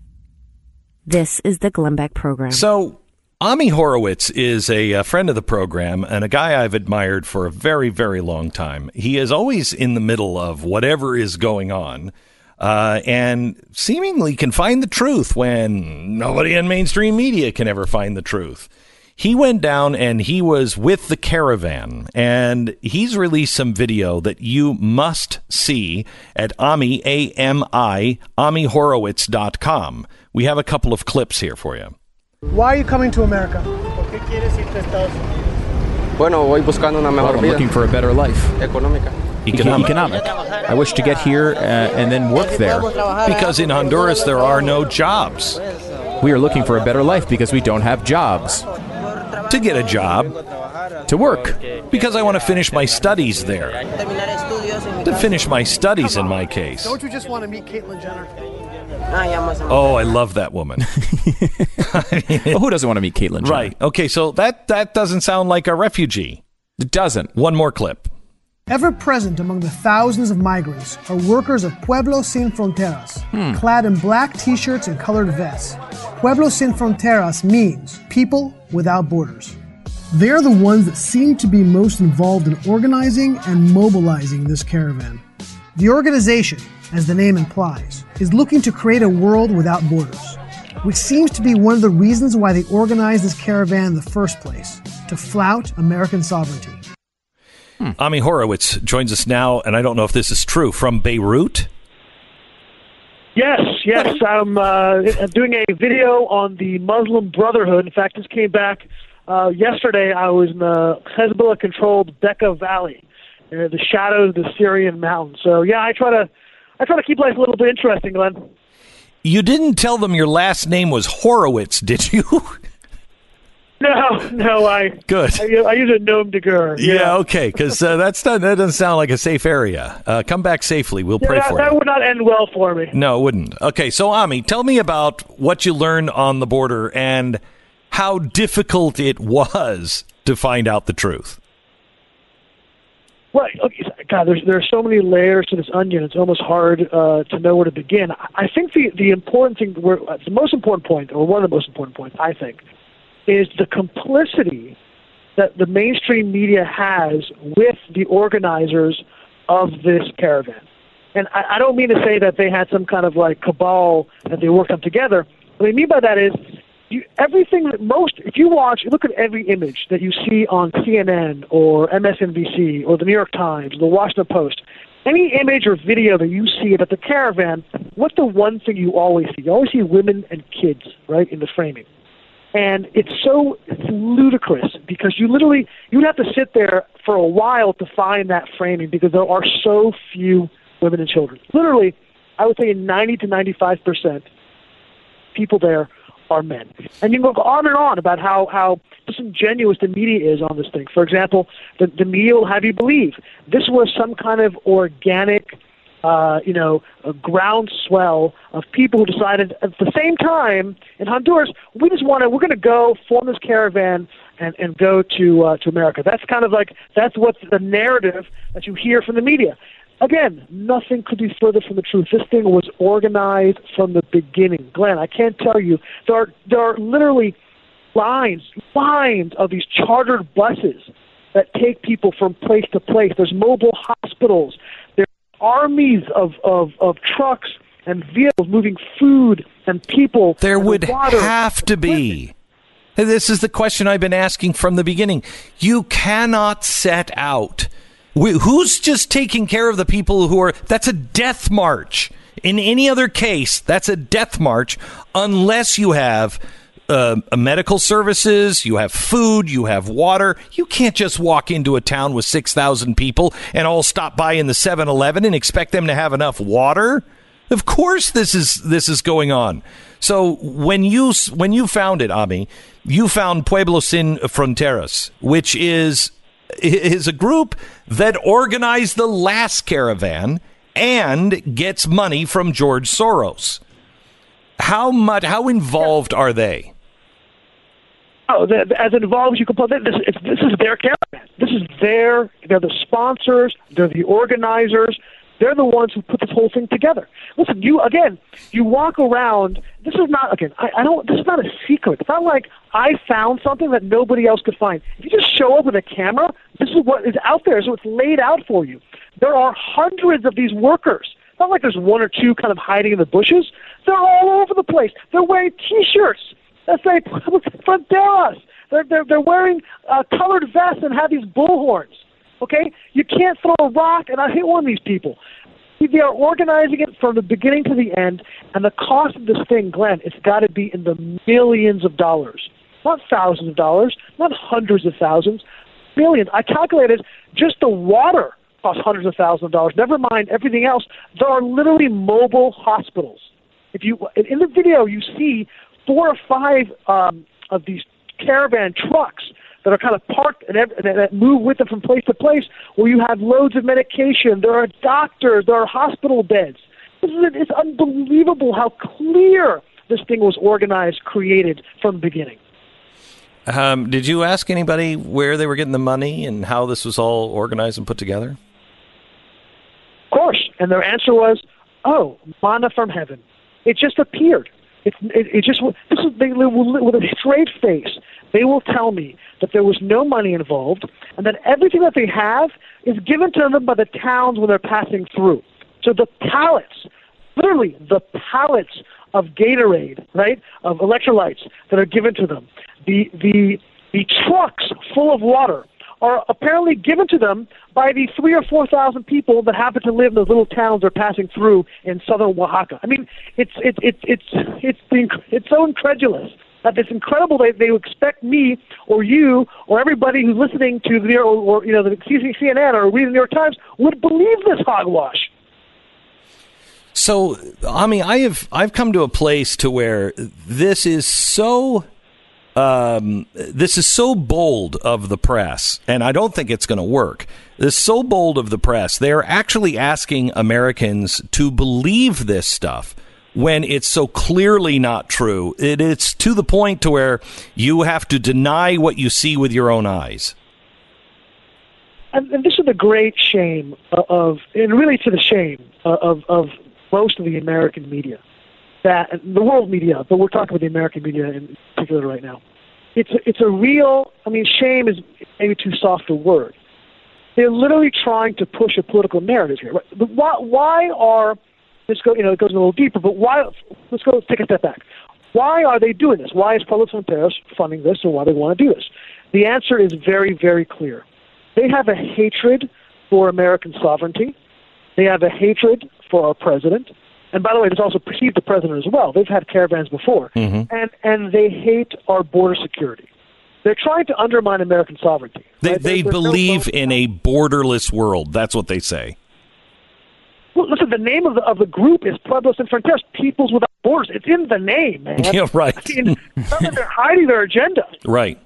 This is the Glenn Beck program. So, Ami Horowitz is a, a friend of the program and a guy I've admired for a very, very long time. He is always in the middle of whatever is going on uh, and seemingly can find the truth when nobody in mainstream media can ever find the truth. He went down and he was with the caravan, and he's released some video that you must see at Ami, A M I, AmiHorowitz.com. We have a couple of clips here for you. Why are you coming to America? Bueno, voy buscando una Well, mejor I'm looking for a better life. económica. Economic. Economic. I wish to get here uh, and then work there. Because in Honduras, there are no jobs. We are looking for a better life because we don't have jobs. To get a job, To work. because I want to finish my studies there. To finish my studies, in my case. Don't you just want to meet Caitlyn Jenner? Oh, I love that woman. Well, who doesn't want to meet Caitlyn Jenner? Right. Okay, so that, that doesn't sound like a refugee. It doesn't. One more clip. Ever present among the thousands of migrants are workers of Pueblo Sin Fronteras, hmm. clad in black t shirts and colored vests. Pueblo Sin Fronteras means people without borders. They're the ones that seem to be most involved in organizing and mobilizing this caravan. The organization, as the name implies, is looking to create a world without borders, which seems to be one of the reasons why they organized this caravan in the first place to flout American sovereignty. Ami Horowitz joins us now, and I don't know if this is true, from Beirut. Yes, yes. I'm uh, doing a video on the Muslim Brotherhood. In fact, this came back uh, yesterday. I was in the Hezbollah controlled Bekaa Valley, uh, the shadows of the Syrian mountains. So, yeah, I try to. I try to keep life a little bit interesting, Glenn. You didn't tell them your last name was Horowitz, did you? No, no, I Good. I, I use a nom de guerre. Yeah, okay, because uh, that's not, that doesn't sound like a safe area. Uh, come back safely. We'll Yeah, pray that, for that you. That would not end well for me. No, it wouldn't. Okay, so Ami, tell me about what you learned on the border and how difficult it was to find out the truth. Right. Okay. God, there's there are so many layers to this onion. It's almost hard uh, to know where to begin. I- think the the important thing, uh, the most important point, or one of the most important points, I think, is the complicity that the mainstream media has with the organizers of this caravan. And I, I don't mean to say that they had some kind of like cabal that they worked on together. What I mean by that is you, everything that most, if you watch, look at every image that you see on CNN or MSNBC or the New York Times, or the Washington Post, any image or video that you see about the caravan, what's the one thing you always see? You always see women and kids, right, in the framing. And it's so ludicrous because you literally you would have to sit there for a while to find that framing because there are so few women and children. Literally, I would say 90 to 95 percent people there are men. And you can go on and on about how, how disingenuous the media is on this thing. For example, the, the media will have you believe this was some kind of organic, uh, you know, groundswell of people who decided at the same time in Honduras, we just want to, we're going to go form this caravan and, and go to, uh, to America. That's kind of like, that's what's the narrative that you hear from the media. Again, nothing could be further from the truth. This thing was organized from the beginning. Glenn, I can't tell you. There are, there are literally lines, lines of these chartered buses that take people from place to place. There's mobile hospitals. There's armies of, of, of trucks and vehicles moving food and people. There and would water. have to be. This is the question I've been asking from the beginning. You cannot set out. Wh- Who's just taking care of the people who are. That's a death march. In any other case, that's a death march unless you have uh, medical services, you have food, you have water. You can't just walk into a town with 6,000 people and all stop by in the 7 Eleven and expect them to have enough water. Of course, this is this is going on. So when you when you found it, Ami, you found Pueblo Sin Fronteras, which is is a group that organized the last caravan and gets money from George Soros. How much? How involved are they? Oh, the, the- as involved as you can put it, this, this is their caravan. This is their, they're the sponsors, they're the organizers, they're the ones who put this whole thing together. Listen, you, again, you walk around, this is not, again, I, I don't, this is not a secret. It's not like I found something that nobody else could find. If you just show up with a camera, this is what is out there, so it's laid out for you. There are hundreds of these workers. It's not like there's one or two kind of hiding in the bushes. They're all over the place. They're wearing T-shirts that say Fronteras. They're, they're, they're wearing uh, colored vests and have these bullhorns. Okay? You can't throw a rock and not hit one of these people. They are organizing it from the beginning to the end, and the cost of this thing, Glenn, it's got to be in the millions of dollars. Not thousands of dollars, not hundreds of thousands, millions. I calculated just the water costs hundreds of thousands of dollars. Never mind everything else. There are literally mobile hospitals. If you in the video, you see four or five um, of these caravan trucks that are kind of parked and, that move with them from place to place, where you have loads of medication. There are doctors. There are hospital beds. This is, it's unbelievable how clear this thing was organized, created from the beginning. Um, did you ask anybody where they were getting the money and how this was all organized and put together? Of course. And their answer was, "Oh, manna from heaven. It just appeared. It, it, it just this is they will with a straight face. They will tell me that there was no money involved and that everything that they have is given to them by the towns when they're passing through. So the pallets, literally the pallets of Gatorade, right, of electrolytes that are given to them, the the the trucks full of water are apparently given to them by the three or four thousand people that happen to live in those little towns they're passing through in southern Oaxaca. I mean, it's it's it's it's it's the, it's so incredulous that it's incredible they they expect me or you or everybody who's listening to the or, or you know the CNN or reading the New York Times would believe this hogwash. So, Ami, I have I've come to a place to where this is so um, this is so bold of the press, and I don't think it's going to work. This is so bold of the press. They are actually asking Americans to believe this stuff when it's so clearly not true. It, it's to the point to where you have to deny what you see with your own eyes. and, and this is the great shame of, and really to the shame of, of most of the American media, that the world media, but we're talking about the American media in particular right now. It's a, it's a real. I mean, shame is maybe too soft a word. They're literally trying to push a political narrative here. But why, why are let's go? You know, it goes a little deeper. But why? Let's go take a step back. Why are they doing this? Why is Pueblo Fronteras funding this, and why they want to do this? The answer is very, very clear. They have a hatred for American sovereignty. They have a hatred for our president. And by the way, this also perceived the president as well. They've had caravans before. Mm-hmm. And, and they hate our border security. They're trying to undermine American sovereignty. They, right? they no believe in a borderless world. That's what they say. Well, listen, the name of the of the group is Pueblos Sin Fronteras, Peoples Without Borders. It's in the name, man. Yeah, right. I mean, it's not that they're hiding their agenda, Right.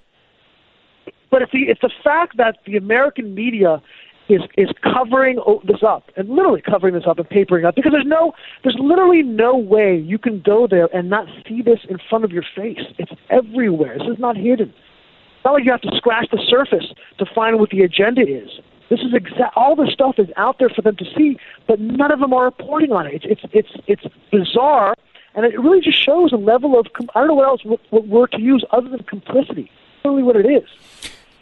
but it's the it's the fact that the American media is is covering this up and literally covering this up and papering up because there's no there's literally no way you can go there and not see this in front of your face. It's everywhere. This is not hidden. It's not like you have to scratch the surface to find what the agenda is. This is exa- all this stuff is out there for them to see, but none of them are reporting on it. It's it's it's, it's bizarre, and it really just shows a level of I don't know what else what, what word to use other than complicity. really what it is.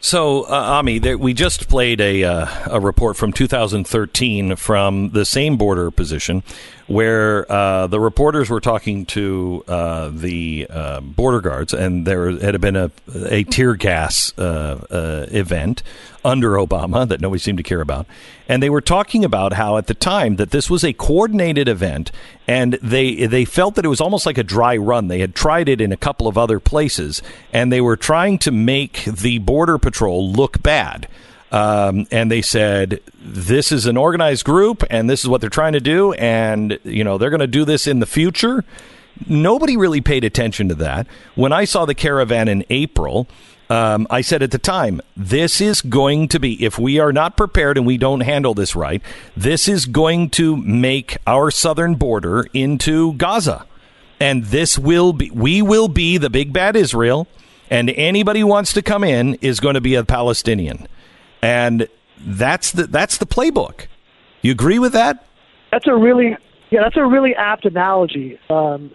So, uh, Ami, there, we just played a uh, a report from 2013 from the same border position, where uh, the reporters were talking to uh, the uh, border guards, and there had been a a tear gas uh, uh, event under Obama that nobody seemed to care about, and they were talking about how at the time that this was a coordinated event, and they they felt that it was almost like a dry run. They had tried it in a couple of other places, and they were trying to make the border patrol look bad. Um, and they said this is an organized group, and this is what they're trying to do, and you know they're going to do this in the future. Nobody really paid attention to that. When I saw the caravan in April, um, I said at the time, this is going to be, if we are not prepared and we don't handle this right, this is going to make our southern border into Gaza. And this will be, we will be the big bad Israel, and anybody who wants to come in is going to be a Palestinian. And that's the, that's the playbook. You agree with that? That's a really yeah, that's a really apt analogy. Um,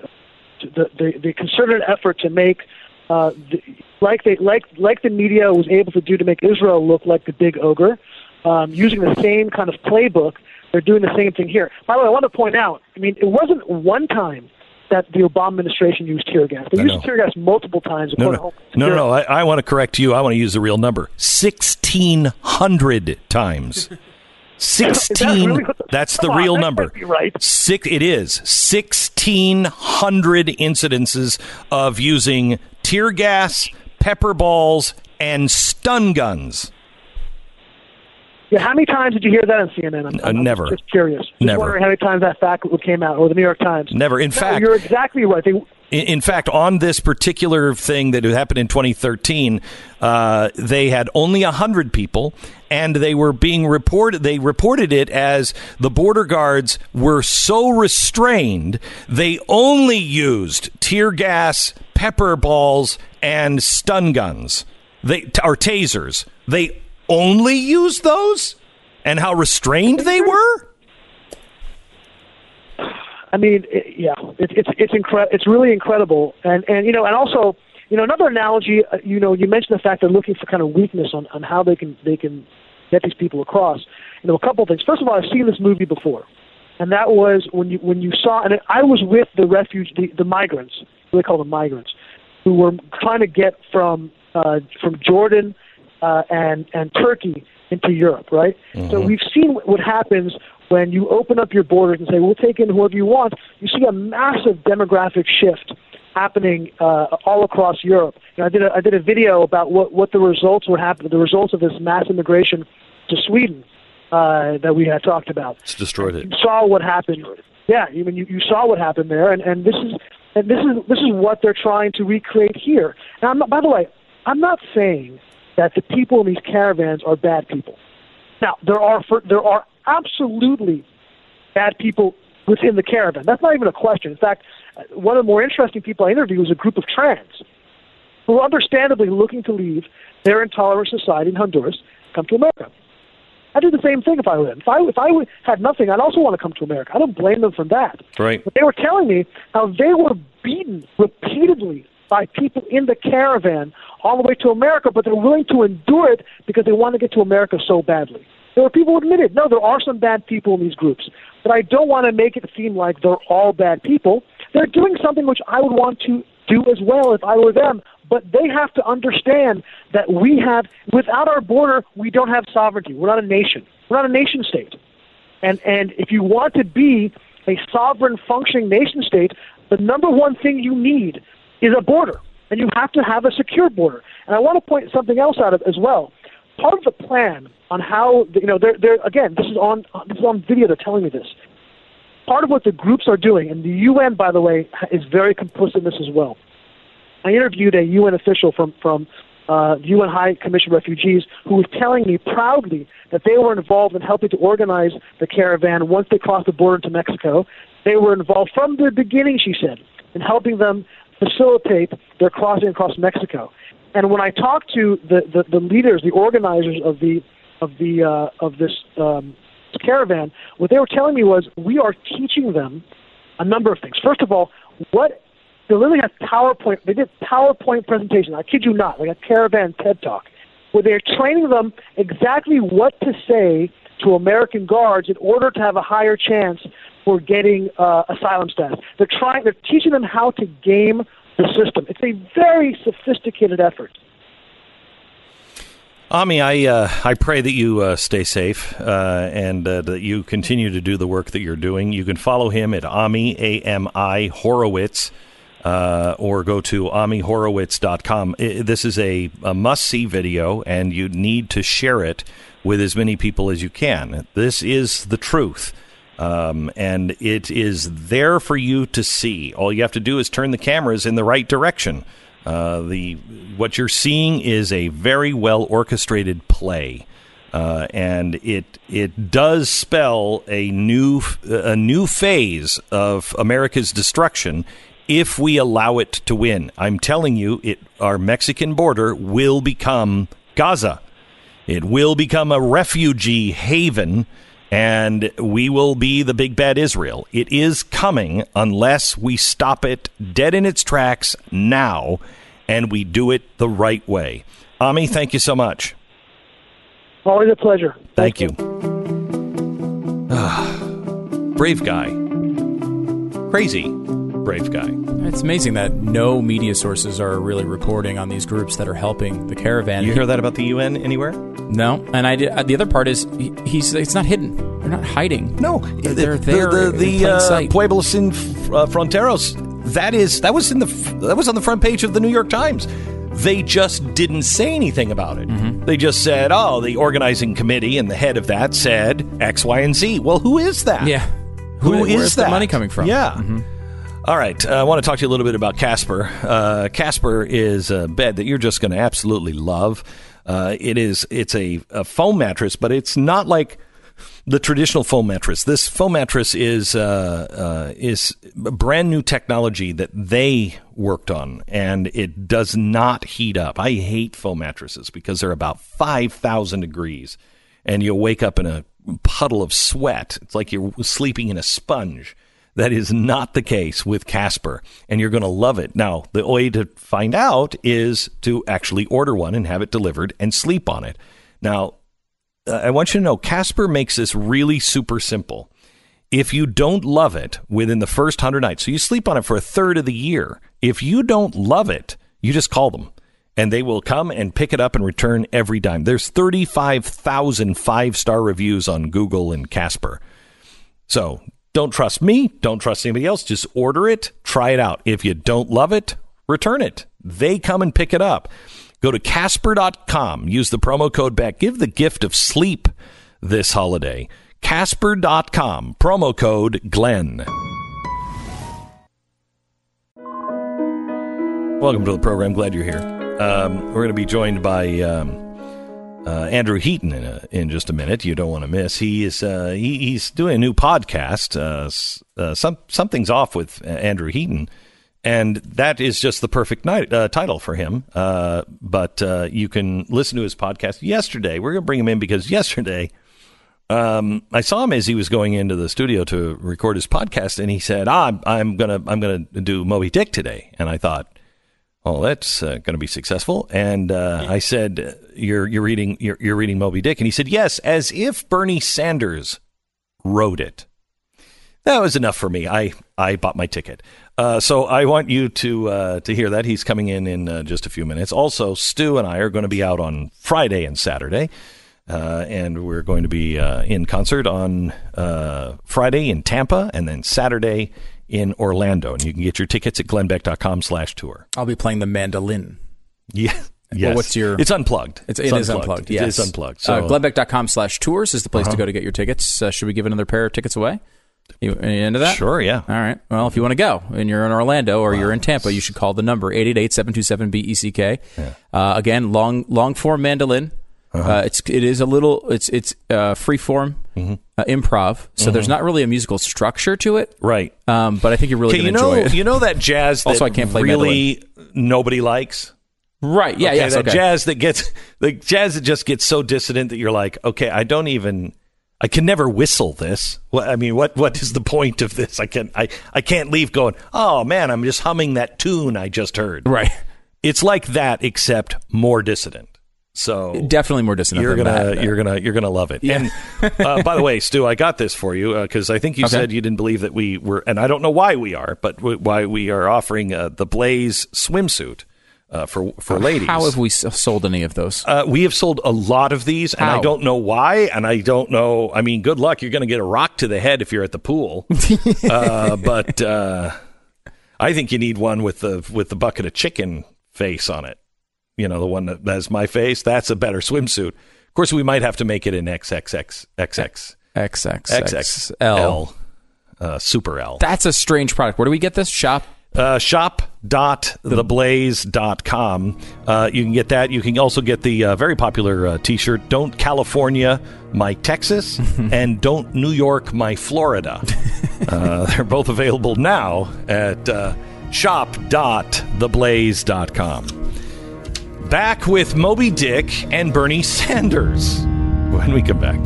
the, the the concerted effort to make uh, the, like they like like the media was able to do to make Israel look like the big ogre, um, using the same kind of playbook. They're doing the same thing here. By the way, I want to point out. I mean, it wasn't one time that the Obama administration used tear gas. They used tear gas multiple times. No, no, no, no. no. I, I want to correct you. I want to use the real number 1,600 times. 16 really the- that's the on, real that number right. six it is 1600 incidences of using tear gas pepper balls and stun guns Yeah, how many times did you hear that on CNN? I'm, Uh, I'm never. Just curious. Just Never. wondering how many times that fact came out, or the New York Times. Never. In No, fact- you're exactly right. They, In, in fact, on this particular thing that happened in 2013, uh, they had only 100 people, and they were being reported. They reported it as the border guards were so restrained, they only used tear gas, pepper balls, and stun guns. They or tasers. They only used those, and how restrained they were. I mean, it, yeah, it, it's it's incre- It's really incredible, and and you know, and also, you know, another analogy. uh, You know, you mentioned the fact they're looking for kind of weakness on on how they can they can get these people across. You know, a couple of things. First of all, I've seen this movie before, and that was when you when you saw, and I was with the refuge, the, the migrants. They call them migrants, who were trying to get from uh, from Jordan uh, and and Turkey into Europe, right? So we've seen what what happens when you open up your borders and say we'll take in whoever you want. You see a massive demographic shift happening uh, all across Europe. You know, I did a, I did a video about what what the results were happening, the results of this mass immigration to Sweden uh, that we had talked about It's destroyed it. you saw what happened. Yeah, I mean, you, you saw what happened there, and, and this is and this is this is what they're trying to recreate here. Now, I'm not, by the way, I'm not saying that the people in these caravans are bad people. Now, there are for, there are absolutely bad people within the caravan. That's not even a question. In fact, uh, one of the more interesting people I interviewed was a group of trans who are understandably looking to leave their intolerant society in Honduras, come to America. I'd do the same thing if I were them. If I if I had nothing, I'd also want to come to America. I don't blame them for that. Right. But they were telling me how they were beaten repeatedly by people in the caravan all the way to America, but they're willing to endure it because they want to get to America so badly. There are people who admitted, no, there are some bad people in these groups, but I don't want to make it seem like they're all bad people. They're doing something which I would want to do as well if I were them, but they have to understand that we have, without our border, we don't have sovereignty. We're not a nation. We're not a nation state. And and if you want to be a sovereign functioning nation state, the number one thing you need is a border. And you have to have a secure border. And I want to point something else out as well. Part of the plan on how you know they're, they're again this is on this is on video they're telling me this. Part of what the groups are doing, and the UN by the way is very complicit in this as well. I interviewed a UN official from from uh, UN High Commission Refugees who was telling me proudly that they were involved in helping to organize the caravan once they crossed the border into Mexico. They were involved from the beginning, she said, in helping them facilitate their crossing across Mexico. And when I talked to the, the, the leaders, the organizers of the of the uh, of this um, caravan, what they were telling me was we are teaching them a number of things. First of all, what they literally have PowerPoint. They did PowerPoint presentation. I kid you not, like a caravan TED talk, where they're training them exactly what to say to American guards in order to have a higher chance for getting uh, asylum status. They're trying. They're teaching them how to game the system. It's a very sophisticated effort. Ami, I uh, I pray that you uh, stay safe uh, and uh, that you continue to do the work that you're doing. You can follow him at Ami A M I Horowitz. Uh, or go to amihorowitz.com. This is a, a must see video, and you need to share it with as many people as you can. This is the truth. Um, and it is there for you to see. All you have to do is turn the cameras in the right direction. Uh, the what you're seeing is a very well orchestrated play, uh, and it it does spell a new a new phase of America's destruction if we allow it to win. I'm telling you, it our Mexican border will become Gaza. It will become a refugee haven and we will be the big bad Israel. It is coming unless we stop it dead in its tracks now and we do it the right way. Ami, thank you so much. Always a pleasure. Thank, you. Ah, brave guy. Crazy brave guy. It's amazing that no media sources are really reporting on these groups that are helping the caravan. You hear that about the UN anywhere? No, and I did, the other part is he, he's it's not hidden. They're not hiding. No, they're there. The, the, in the uh, sin uh, Fronteras. That is that was in the that was on the front page of the New York Times. They just didn't say anything about it. Mm-hmm. They just said, "Oh, the organizing committee and the head of that said X, Y, and Z." Well, who is that? Yeah, Who Where- is where's that? the money coming from? Yeah. Mm-hmm. All right. Uh, I want to talk to you a little bit about Casper. Uh, Casper is a bed that you're just going to absolutely love. Uh, it is. It's a, a foam mattress, but it's not like the traditional foam mattress. This foam mattress is uh, uh, is brand new technology that they worked on, and it does not heat up. I hate foam mattresses because they're about five thousand degrees, and you'll wake up in a puddle of sweat. It's like you're sleeping in a sponge. That is not the case with Casper, and you're going to love it. Now, the way to find out is to actually order one and have it delivered and sleep on it. Now, uh, I want you to know Casper makes this really super simple. If you don't love it within the first 100 nights, so you sleep on it for a third of the year, if you don't love it, you just call them and they will come and pick it up and return every dime. There's 35,000 five star reviews on Google and Casper. So don't trust me. Don't trust anybody else. Just order it, try it out. If you don't love it, return it. They come and pick it up. Go to Casper.com. Use the promo code BECK. Give the gift of sleep this holiday. Casper.com. Promo code Glenn. Welcome to the program. Glad you're here. Um, we're going to be joined by um, uh, Andrew Heaton in, a, in just a minute. You don't want to miss. He is uh, he, he's doing a new podcast. Uh, uh, some something's off with uh, Andrew Heaton, and that is just the perfect night, uh, title for him. But you can listen to his podcast yesterday. We're going to bring him in because yesterday. Um, I saw him as he was going into the studio to record his podcast, and he said, ah, "I'm, I'm gonna, I'm gonna do Moby Dick today." And I thought, "Oh, that's uh, going to be successful." And uh, I said, "You're, you're reading, you're, you're reading Moby Dick," and he said, "Yes," as if Bernie Sanders wrote it. That was enough for me. I, I bought my ticket. Uh, so I want you to uh, to hear that he's coming in in uh, just a few minutes. Also, Stu and I are going to be out on Friday and Saturday. Uh, and we're going to be uh, in concert on uh, Friday in Tampa and then Saturday in Orlando. And you can get your tickets at glennbeck.com slash tour. I'll be playing the mandolin. Yeah. Well, what's your? It's unplugged. It's, It's it is unplugged. unplugged. It Yes, is unplugged. So- uh, glennbeck.com slash tours is the place Uh-huh. to go to get your tickets. Uh, should we give another pair of tickets away? You, into that? Sure, yeah. All right. Well, if you want to go and you're in Orlando or you're in Tampa, you should call the number 888-727-BECK. Uh, again, long long form mandolin. Uh-huh. uh it's it is a little it's it's uh, free form Mm-hmm. uh, improv, so there's not really a musical structure to it, right? Um, but I think you're really going you to know, enjoy it. you know that jazz that Also, I can't play really nobody likes? Right. Yeah. okay, yes. that Okay. jazz that gets the jazz that just gets so dissident that you're like, okay, I don't even I can never whistle this. What, I mean, what what is the point of this? I can I I can't leave going. Oh man, I'm just humming that tune I just heard. Right. It's like that, except more dissident. So Definitely more dissonant you're gonna that. you're gonna you're gonna love it. And uh, by the way, Stu, I got this for you because I think you Okay. said you didn't believe that we were, and I don't know why we are, but w- why we are offering uh, the Blaze swimsuit uh, for for ladies. How have we sold any of those? Uh, we have sold a lot of these, and I don't know why, and I don't know. I mean, good luck. You're going to get a rock to the head if you're at the pool, uh, but uh, I think you need one with the with the bucket of chicken face on it. You know, the one that has my face. That's a better swimsuit. Of course, we might have to make it in XXX XX XXXL. uh, Super L. That's a strange product. Where do we get this? Shop. Uh, shop.theblaze.com. Uh, you can get that. You can also get the uh, very popular uh, t shirt, Don't California My Texas, and Don't New York My Florida. Uh, they're both available now at uh, shop.theblaze.com. Back with Moby Dick and Bernie Sanders when we come back.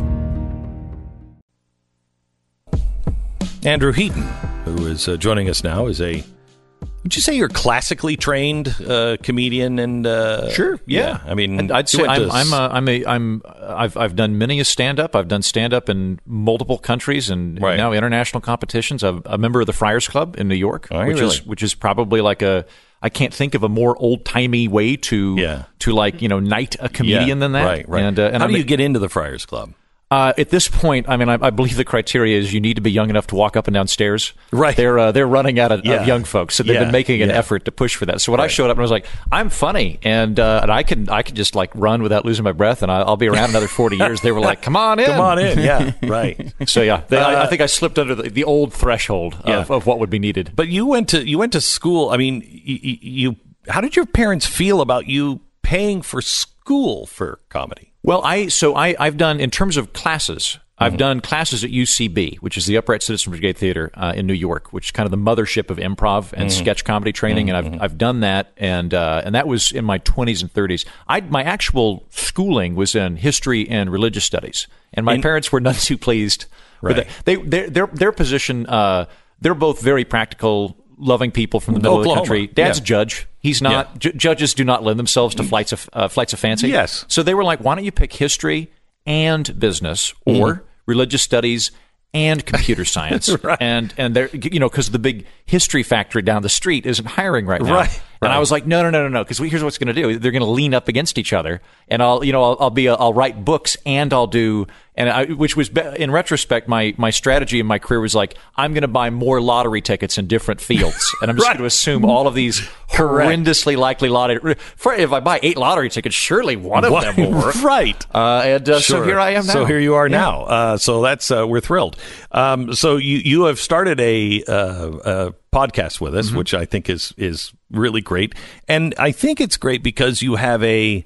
Andrew Heaton, who is uh, joining us now, is a would you say you're classically trained uh, comedian and uh, Sure. yeah. I mean, And I'd say I'm I'm a, I'm a I'm I've I've done many a stand up. I've done stand up in multiple countries and Right. now international competitions. I'm a member of the Friars Club in New York, you which really? is which is probably like a I can't think of a more old timey way to Yeah. to like you know knight a comedian Yeah, than that. Right, right. And, uh, and How do you get into the Friars Club? Uh, at this point, I mean, I, I believe the criteria is you need to be young enough to walk up and down stairs. Right. They're uh, they're running out of, Yeah. of young folks, so they've Yeah, been making an yeah. effort to push for that. So when I showed up and I was like, I'm funny and uh, and I can I can just like run without losing my breath and I, I'll be around another 40 years. They were like, Come on in, Come on in. Yeah, right. So yeah, they, I, I Uh, think I slipped under the, the old threshold of, of what would be needed. But you went to you went to school. I mean, you, you how did your parents feel about you paying for school for comedy? Well, I so I I've done in terms of classes. I've Mm-hmm. done classes at UCB, which is the Upright Citizen Brigade Theater uh, in New York, which is kind of the mothership of improv and Mhm. sketch comedy training. And I've I've done that, and uh, and that was in my twenties and thirties. I my actual schooling was in history and religious studies, and my In- parents were none too pleased. with Right. it. They their their their position. Uh, they're both very practical. Loving people from the middle Oklahoma. of the country. Dad's Yeah. a judge. He's not. Ju- judges do not lend themselves to flights of uh, flights of fancy. Yes. So they were like, why don't you pick history and business or religious studies and computer science? Right. And and they're you know because the big history factory down the street isn't hiring right now. Right, And I was like, no, no, no, no, no, because here's what's going to do. They're going to lean up against each other, and I'll you know I'll, I'll be a, I'll write books and I'll do and I, which was be- in retrospect my my strategy in my career was like I'm going to buy more lottery tickets in different fields, and I'm just Right. going to assume all of these horrendously likely lottery. For, if I buy eight lottery tickets, surely one of them will work. right. Uh, and uh, so here I am now. So here you are Yeah. now. Uh, so that's uh, we're thrilled. Um, so you you have started a, uh, uh podcast with Mm-hmm. us, which I think is is really great, and I think it's great because you have a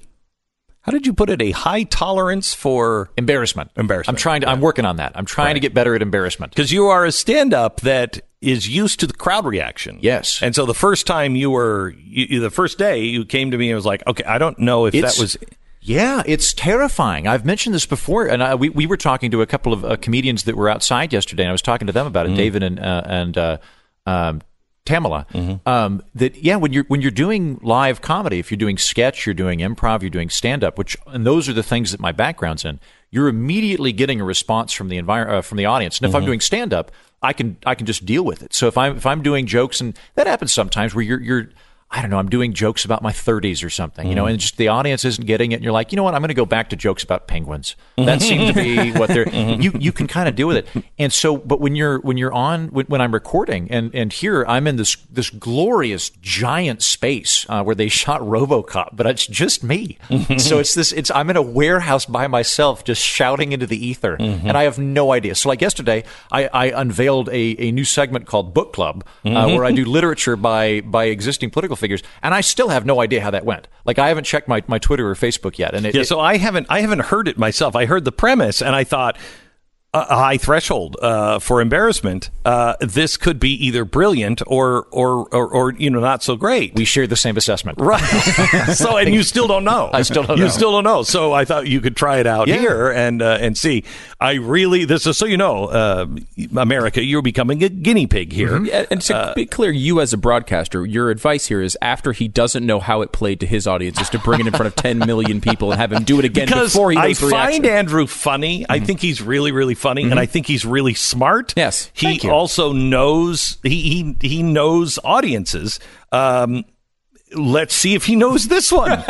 how did you put it a high tolerance for embarrassment. Embarrassment. I'm trying to. I'm working on that. I'm trying to get better at embarrassment. because you are a stand up that is used to the crowd reaction. Yes. And so the first time you were, you, the first day you came to me and was like, okay, I don't know if It's- that was. Yeah, it's terrifying. I've mentioned this before, and I, we we were talking to a couple of uh, comedians that were outside yesterday, and I was talking to them about it, David and uh, and uh, um, Tamala. Um, that yeah, when you're when you're doing live comedy, if you're doing sketch, you're doing improv, you're doing stand up, which and those are the things that my background's in. You're immediately getting a response from the envir- uh, from the audience, and if I'm doing stand up, I can I can just deal with it. So if I'm if I'm doing jokes, and that happens sometimes where you're you're I don't know, I'm doing jokes about my 30s or something, you know, mm. and just the audience isn't getting it. And you're like, you know what? I'm going to go back to jokes about penguins. That mm-hmm. seems to be what they're. Mm-hmm. You you can kind of deal with it. And so, but when you're when you're on when, when I'm recording and and here I'm in this this glorious giant space uh, where they shot RoboCop, but it's just me. Mm-hmm. so it's this. It's I'm in a warehouse by myself, just shouting into the ether, and I have no idea. So like yesterday, I, I unveiled a, a new segment called Book Club, uh, where I do literature by by existing political figures, and I still have no idea how that went. Like I haven't checked my, my Twitter or Facebook yet, and it, Yeah, so I haven't I haven't heard it myself. I heard the premise and I thought a high threshold uh, for embarrassment, uh, this could be either brilliant or, or, or, or, you know, not so great. We share the same assessment. Right. so, and you still don't know. I still don't you know. still don't know. So I thought you could try it out Yeah. here and uh, and see. I really this is so you know, uh, America, you're becoming a guinea pig here. Mm-hmm. And to be clear, you as a broadcaster, your advice here is after he doesn't know how it played to his audience, is to bring it in front of 10 million people and have him do it again because before he I find reaction. Mm-hmm. Andrew funny. I think he's really, really funny, and I think he's really smart. Yes, he also knows he he he knows audiences. Um, let's see if he knows this one. uh,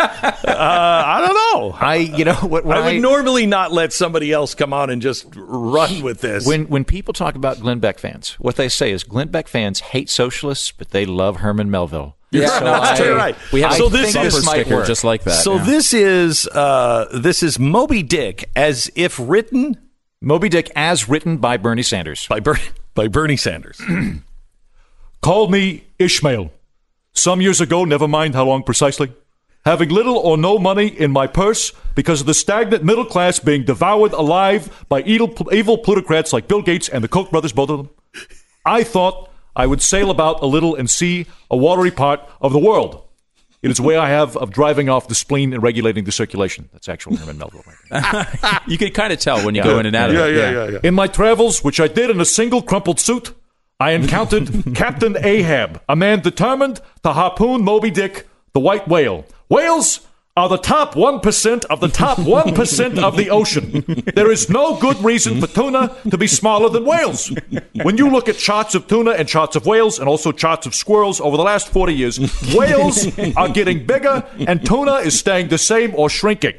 I don't know. I, you know, what, I would I- normally not let somebody else come on and just run with this. When when people talk about Glenn Beck fans, what they say is Glenn Beck fans hate socialists, but they love Herman Melville. Yeah, So That's I- right. We have so a this is sticker just like that. So yeah. this is uh, this is Moby Dick as if written Moby Dick as written by Bernie Sanders. by Ber- by Bernie Sanders. Call me Ishmael. Some years ago, never mind how long precisely, having little or no money in my purse because of the stagnant middle class being devoured alive by evil, evil plutocrats like Bill Gates and the Koch brothers, both of them, I thought I would sail about a little and see a watery part of the world. It is a way I have of driving off the spleen and regulating the circulation. That's actual Herman Melville. Right you can kind of tell when you go in and out of it. Yeah, yeah, yeah. in my travels, which I did in a single crumpled suit, I encountered Captain Ahab, a man determined to harpoon Moby Dick, the white whale. Whales are the top 1% of the top 1% of the ocean. There is no good reason for tuna to be smaller than whales. When you look at charts of tuna and charts of whales and also charts of squirrels over the last 40 years, whales are getting bigger and tuna is staying the same or shrinking.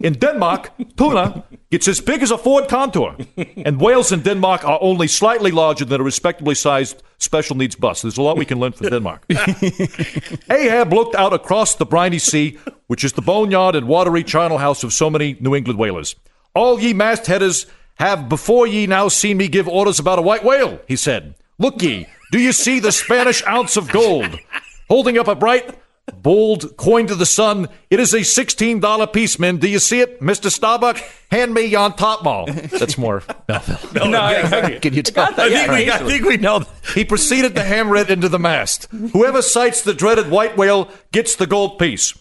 In Denmark, tuna gets as big as a Ford Contour, and whales in Denmark are only slightly larger than a respectably sized special needs bus. There's a lot we can learn from Denmark. Ahab looked out across the briny sea, which is the boneyard and watery charnel house of so many New England whalers. All ye mastheaders have before ye now seen me give orders about a white whale, he said. Look ye, do you see the Spanish ounce of gold? Holding up a bright, bold coin to the sun, it is a $16 piece, men. Do you see it? Mr. Starbuck, hand me yon top mall. That's more. Melville. No, Can you tell? I think, we, I think we know. He proceeded to hammer it into the mast. Whoever sights the dreaded white whale gets the gold piece.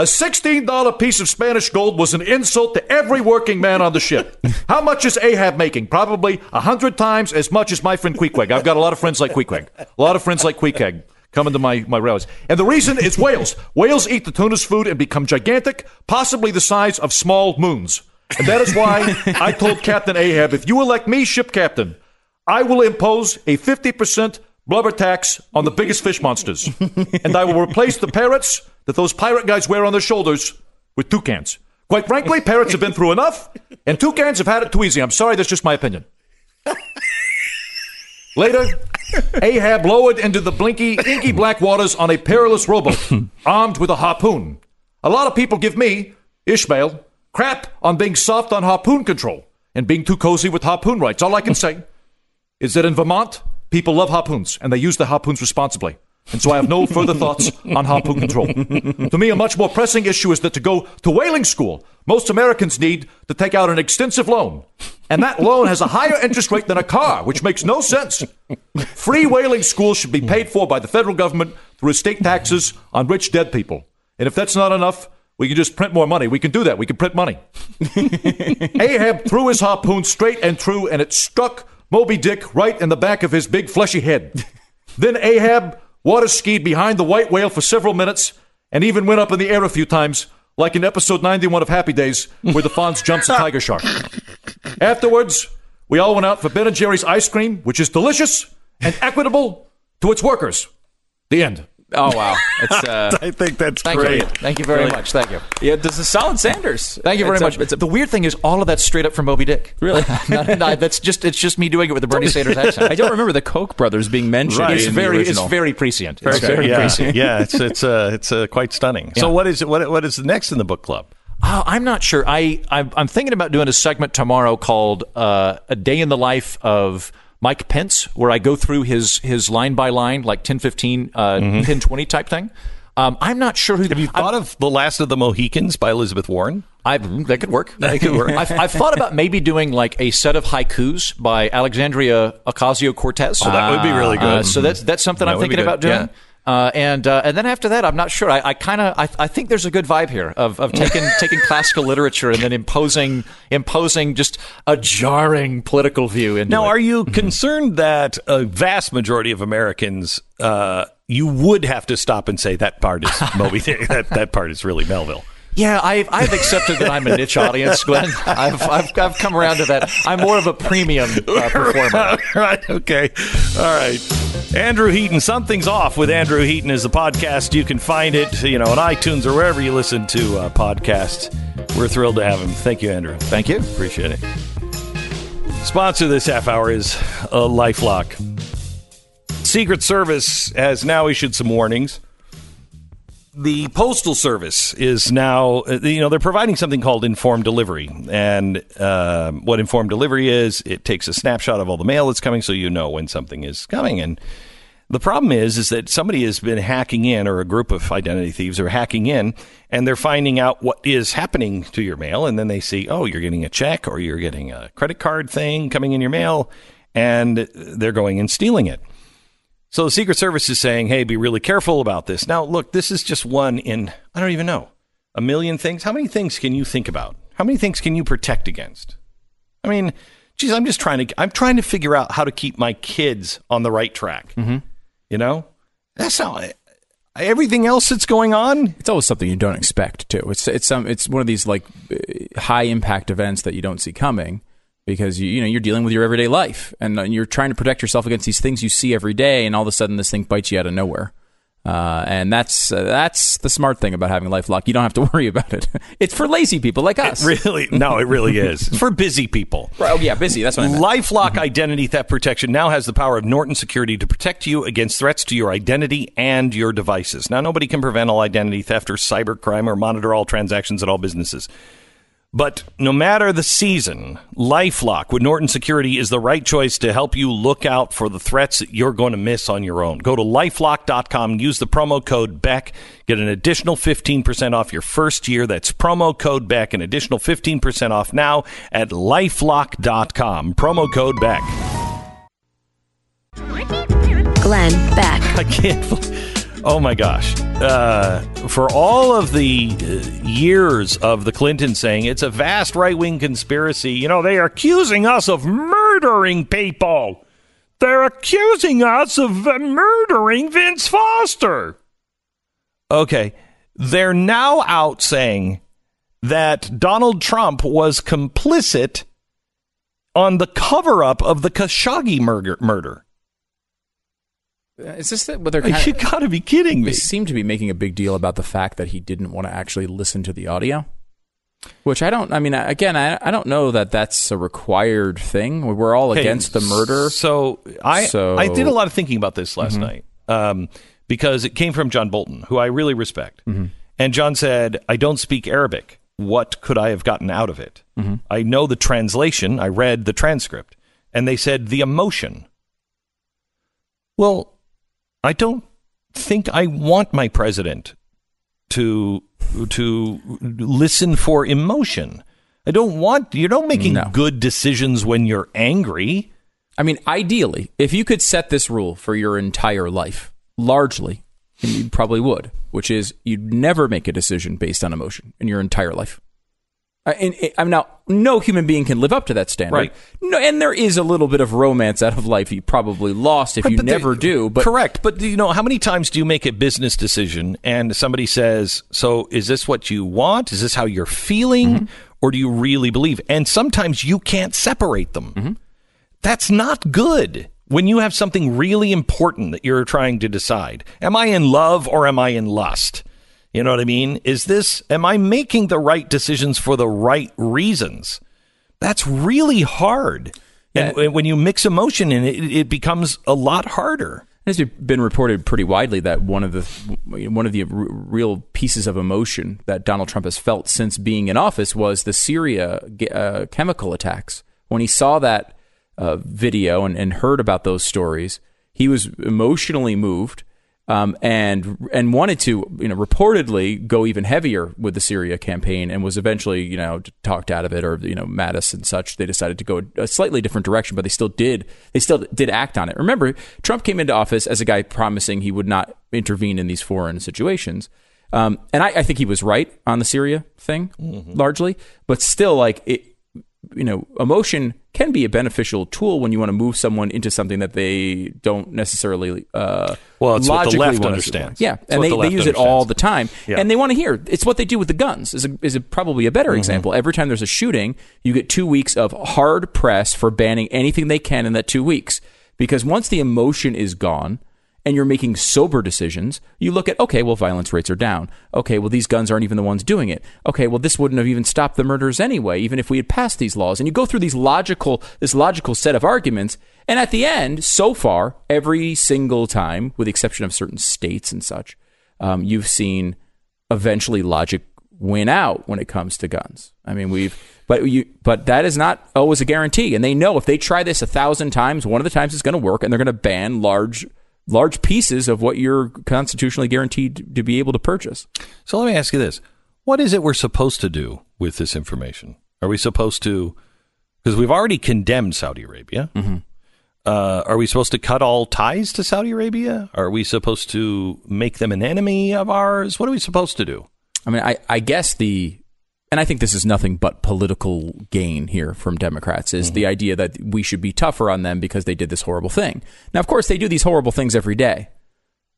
A $16 piece of Spanish gold was an insult to every working man on the ship. How much is Ahab making? Probably a hundred times as much as my friend Queequeg. I've got a lot of friends like Queequeg. A lot of friends like Queequeg coming to my, my rallies. And the reason is whales. Whales eat the tuna's food and become gigantic, possibly the size of small moons. And that is why I told Captain Ahab, if you elect me ship captain, I will impose a 50% blubber tax on the biggest fish monsters. and I will replace the parrots that those pirate guys wear on their shoulders with toucans. Quite frankly, parrots have been through enough, and toucans have had it too easy. I'm sorry, that's just my opinion. Later, Ahab lowered into the blinky, inky black waters on a perilous rowboat, armed with a harpoon. A lot of people give me, Ishmael, crap on being soft on harpoon control and being too cozy with harpoon rights. All I can say is that in Vermont, people love harpoons and they use the harpoons responsibly. And so I have no further thoughts on harpoon control. to me, a much more pressing issue is that to go to whaling school, most Americans need to take out an extensive loan. And that loan has a higher interest rate than a car, which makes no sense. Free whaling schools should be paid for by the federal government through estate taxes on rich dead people. And if that's not enough, we can just print more money. We can do that. We can print money. Ahab threw his harpoon straight and true, and it struck Moby Dick right in the back of his big fleshy head. Then Ahab water skied behind the white whale for several minutes and even went up in the air a few times, like in episode 91 of Happy Days, where the Fonz jumps a tiger shark. Afterwards, we all went out for Ben and Jerry's ice cream, which is delicious and equitable to its workers. The end. Oh wow, it's, uh, I think that's thank great. You. Thank you very Brilliant. much. Thank you. Yeah, this is solid Sanders. Thank you very It's a- much. it's a- the weird thing is, all of that's straight up from Moby Dick. Really? No, no, that's just it's just me doing it with the Bernie Sanders accent. I don't remember the Koch brothers being mentioned. Right. It's in the very it's very prescient. Very, It's very yeah, prescient. yeah, it's it's uh, it's uh, quite stunning. So what is what what is next in the book club? Oh, I'm not sure. I I'm, I'm thinking about doing a segment tomorrow called uh, "A Day in the Life of Mike Pence," where I go through his his line by line, like 10, 15, uh, 10, 20 type thing. Um, I'm not sure who. Have you thought of The Last of the Mohicans by Elizabeth Warren? I that could work. That could work. I've, I've thought about maybe doing like a set of haikus by Alexandria Ocasio Cortez. Oh, that would be really good. so that's that's something That I'm thinking about doing. Yeah. Uh, and uh, and then after that, I'm not sure. I, I kind of I, I think there's a good vibe here of, of taking taking classical literature and then imposing imposing just a jarring political view into Now, it. are you concerned that a vast majority of Americans, uh, you would have to stop and say that part is Moby Dick, that that part is really Melville? Yeah, I've, I've accepted that I'm a niche audience, Glenn. I've, I've, I've come around to that. I'm more of a premium uh, performer. right. Okay. All right. Andrew Heaton. Something's off with Andrew Heaton is a podcast. You can find it, you know, on iTunes or wherever you listen to uh, podcasts. We're thrilled to have him. Thank you, Andrew. Thank you. Appreciate it. Sponsor this half hour is uh, LifeLock. Secret Service has now issued some warnings. The Postal Service is now, uh, you know, they're providing something called informed delivery. And uh, what informed delivery is, it takes a snapshot of all the mail that's coming so you know when something is coming. And the problem is, is that somebody has been hacking in, or a group of identity thieves are hacking in, and they're finding out what is happening to your mail, and then they see, oh, you're getting a check or you're getting a credit card thing coming in your mail, and they're going and stealing it. So the Secret Service is saying, hey, be really careful about this. Now, look, this is just one in, I don't even know, a million things. How many things can you think about? How many things can you protect against? I mean, geez, I'm just trying to, I'm trying to figure out how to keep my kids on the right track. Mm-hmm. You know, that's not everything else that's going on. It's always something you don't expect too. It's it's some it's one of these like high impact events that you don't see coming because you you know you're dealing with your everyday life and you're trying to protect yourself against these things you see every day, and all of a sudden this thing bites you out of nowhere. Uh, and that's uh, that's the smart thing about having LifeLock. You don't have to worry about it. It's for lazy people like us. Really? No, it really is. It's for busy people. Right, oh yeah, busy. That's what I meant. LifeLock Identity Theft Protection now has the power of Norton Security to protect you against threats to your identity and your devices. Now, nobody can prevent all identity theft or cybercrime or monitor all transactions at all businesses. But no matter the season, LifeLock with Norton Security is the right choice to help you look out for the threats that you're going to miss on your own. Go to lifelock.com, use the promo code BECK, get an additional 15% off your first year. That's promo code BECK, an additional 15% off now at lifelock.com. Promo code BECK. Glenn Beck. I can't. Oh my gosh. Uh, for all of the uh, years of the Clintons saying it's a vast right wing conspiracy, you know, they are accusing us of murdering people. They're accusing us of murdering Vince Foster. Okay. They're now out saying that Donald Trump was complicit on the cover up of the Khashoggi murder. murder. Is this? What they're You gotta be kidding me. They seem to be making a big deal about the fact that he didn't want to actually listen to the audio. Which I don't. I mean, again, I, I don't know that that's a required thing. We're all Hey, against the murder. So I So- I did a lot of thinking about this last Mhm. night um, because it came from John Bolton, who I really respect. Mhm. And John said, "I don't speak Arabic. What could I have gotten out of it? Mhm. I know the translation. I read the transcript, and they said the emotion. Well, I don't think I want my president to to listen for emotion. I don't want you're not making good decisions when you're angry. I mean, ideally, if you could set this rule for your entire life, largely, and you probably would, which is you'd never make a decision based on emotion in your entire life. Uh, And, and I'm now no human being can live up to that standard. Right. No, and there is a little bit of romance out of life you probably lost if Right, you never do. But correct. But you know, how many times do you make a business decision and somebody says, "So is this what you want? Is this how you're feeling, Mm-hmm. or do you really believe?" And sometimes you can't separate them. Mm-hmm. That's not good. When you have something really important that you're trying to decide, am I in love or am I in lust? You know what I mean? Is this, am I making the right decisions for the right reasons? That's really hard. And and when you mix emotion in it, it becomes a lot harder. It's been reported pretty widely that one of the one of the r- real pieces of emotion that Donald Trump has felt since being in office was the Syria uh, chemical attacks. When he saw that uh, video and, and heard about those stories, he was emotionally moved. Um, and and wanted to you know reportedly go even heavier with the Syria campaign, and was eventually you know talked out of it, or you know Mattis and such. They decided to go a slightly different direction, but they still did they still did act on it. Remember, Trump came into office as a guy promising he would not intervene in these foreign situations. Um, and I, I think he was right on the Syria thing largely, but still, like it, you know, emotion can be a beneficial tool when you want to move someone into something that they don't necessarily. Uh, Well, it's what the logically left understands. Yeah, It's and they, the they use it all the time, Yeah. and they want to hear. It's what they do with the guns. Is a, is a, probably a better Mhm. example. Every time there's a shooting, you get two weeks of hard press for banning anything they can in that two weeks, because once the emotion is gone. And you're making sober decisions. You look at okay, well, violence rates are down. Okay, well, these guns aren't even the ones doing it. Okay, well, this wouldn't have even stopped the murders anyway, even if we had passed these laws. And you go through these logical, this logical set of arguments, and at the end, so far, every single time, with the exception of certain states and such, um, you've seen eventually logic win out when it comes to guns. I mean, we've but you but that is not always a guarantee. And they know if they try this a thousand times, one of the times it's going to work, and they're going to ban large large pieces of what you're constitutionally guaranteed to be able to purchase. So let me ask you this: What is it we're supposed to do with this information? Are we supposed to? Because we've already condemned Saudi Arabia. Uh, are we supposed to cut all ties to Saudi Arabia? Are we supposed to make them an enemy of ours? What are we supposed to do? I mean, I, I guess the, and I think this is nothing but political gain here from Democrats is the idea that we should be tougher on them because they did this horrible thing. Now, of course, they do these horrible things every day.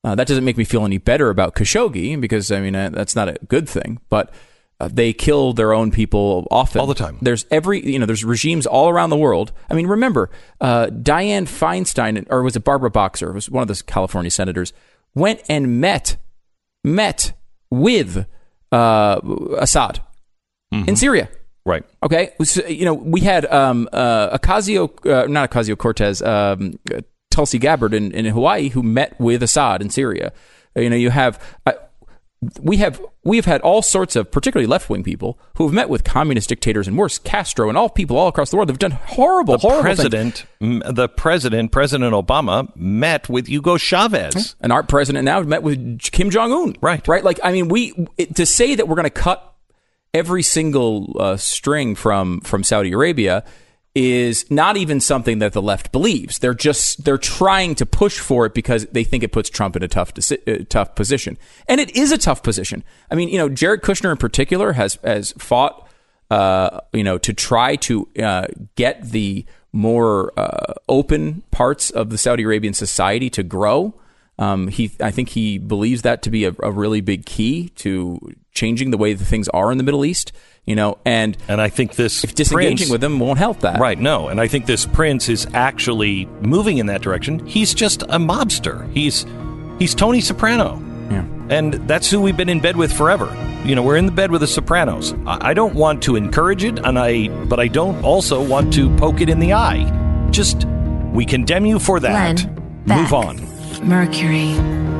Uh, that doesn't make me feel any better about Khashoggi because I mean uh, that's not a good thing. But uh, they kill their own people often, all the time. There's every you know there's regimes all around the world. I mean, remember uh, Dianne Feinstein or was it Barbara Boxer? It was one of the California senators went and met met with uh, Assad in Syria. Right. Okay. So, you know, we had um, uh, Ocasio, uh, not Ocasio Cortez, um, Tulsi Gabbard in, in Hawaii, who met with Assad in Syria. You know, you have. Uh, we have we have had all sorts of particularly left wing people who have met with communist dictators and worse Castro and all people all across the world have done horrible The horrible president, the president, President Obama, met with Hugo Chavez. and our president now met with Kim Jong Un. Right. Right. Like I mean, we it, to say that we're going to cut every single uh, string from from Saudi Arabia is not even something that the left believes. They're just they're trying to push for it because they think it puts Trump in a tough uh, tough position, and it is a tough position. I mean, you know, Jared Kushner in particular has has fought, uh, you know, to try to uh, get the more uh, open parts of the Saudi Arabian society to grow. Um, he, I think he believes that to be a, a really big key to changing the way that things are in the Middle East. You know, and and I think this if disengaging prince- with them won't help that. Right, no. And I think this prince is actually moving in that direction. He's just a mobster. He's he's Tony Soprano. Yeah. And that's who we've been in bed with forever. You know, we're in the bed with the Sopranos. I, I don't want to encourage it, and I but I don't also want to poke it in the eye. Just we condemn you for that. Glenn Move Beck. on. Mercury.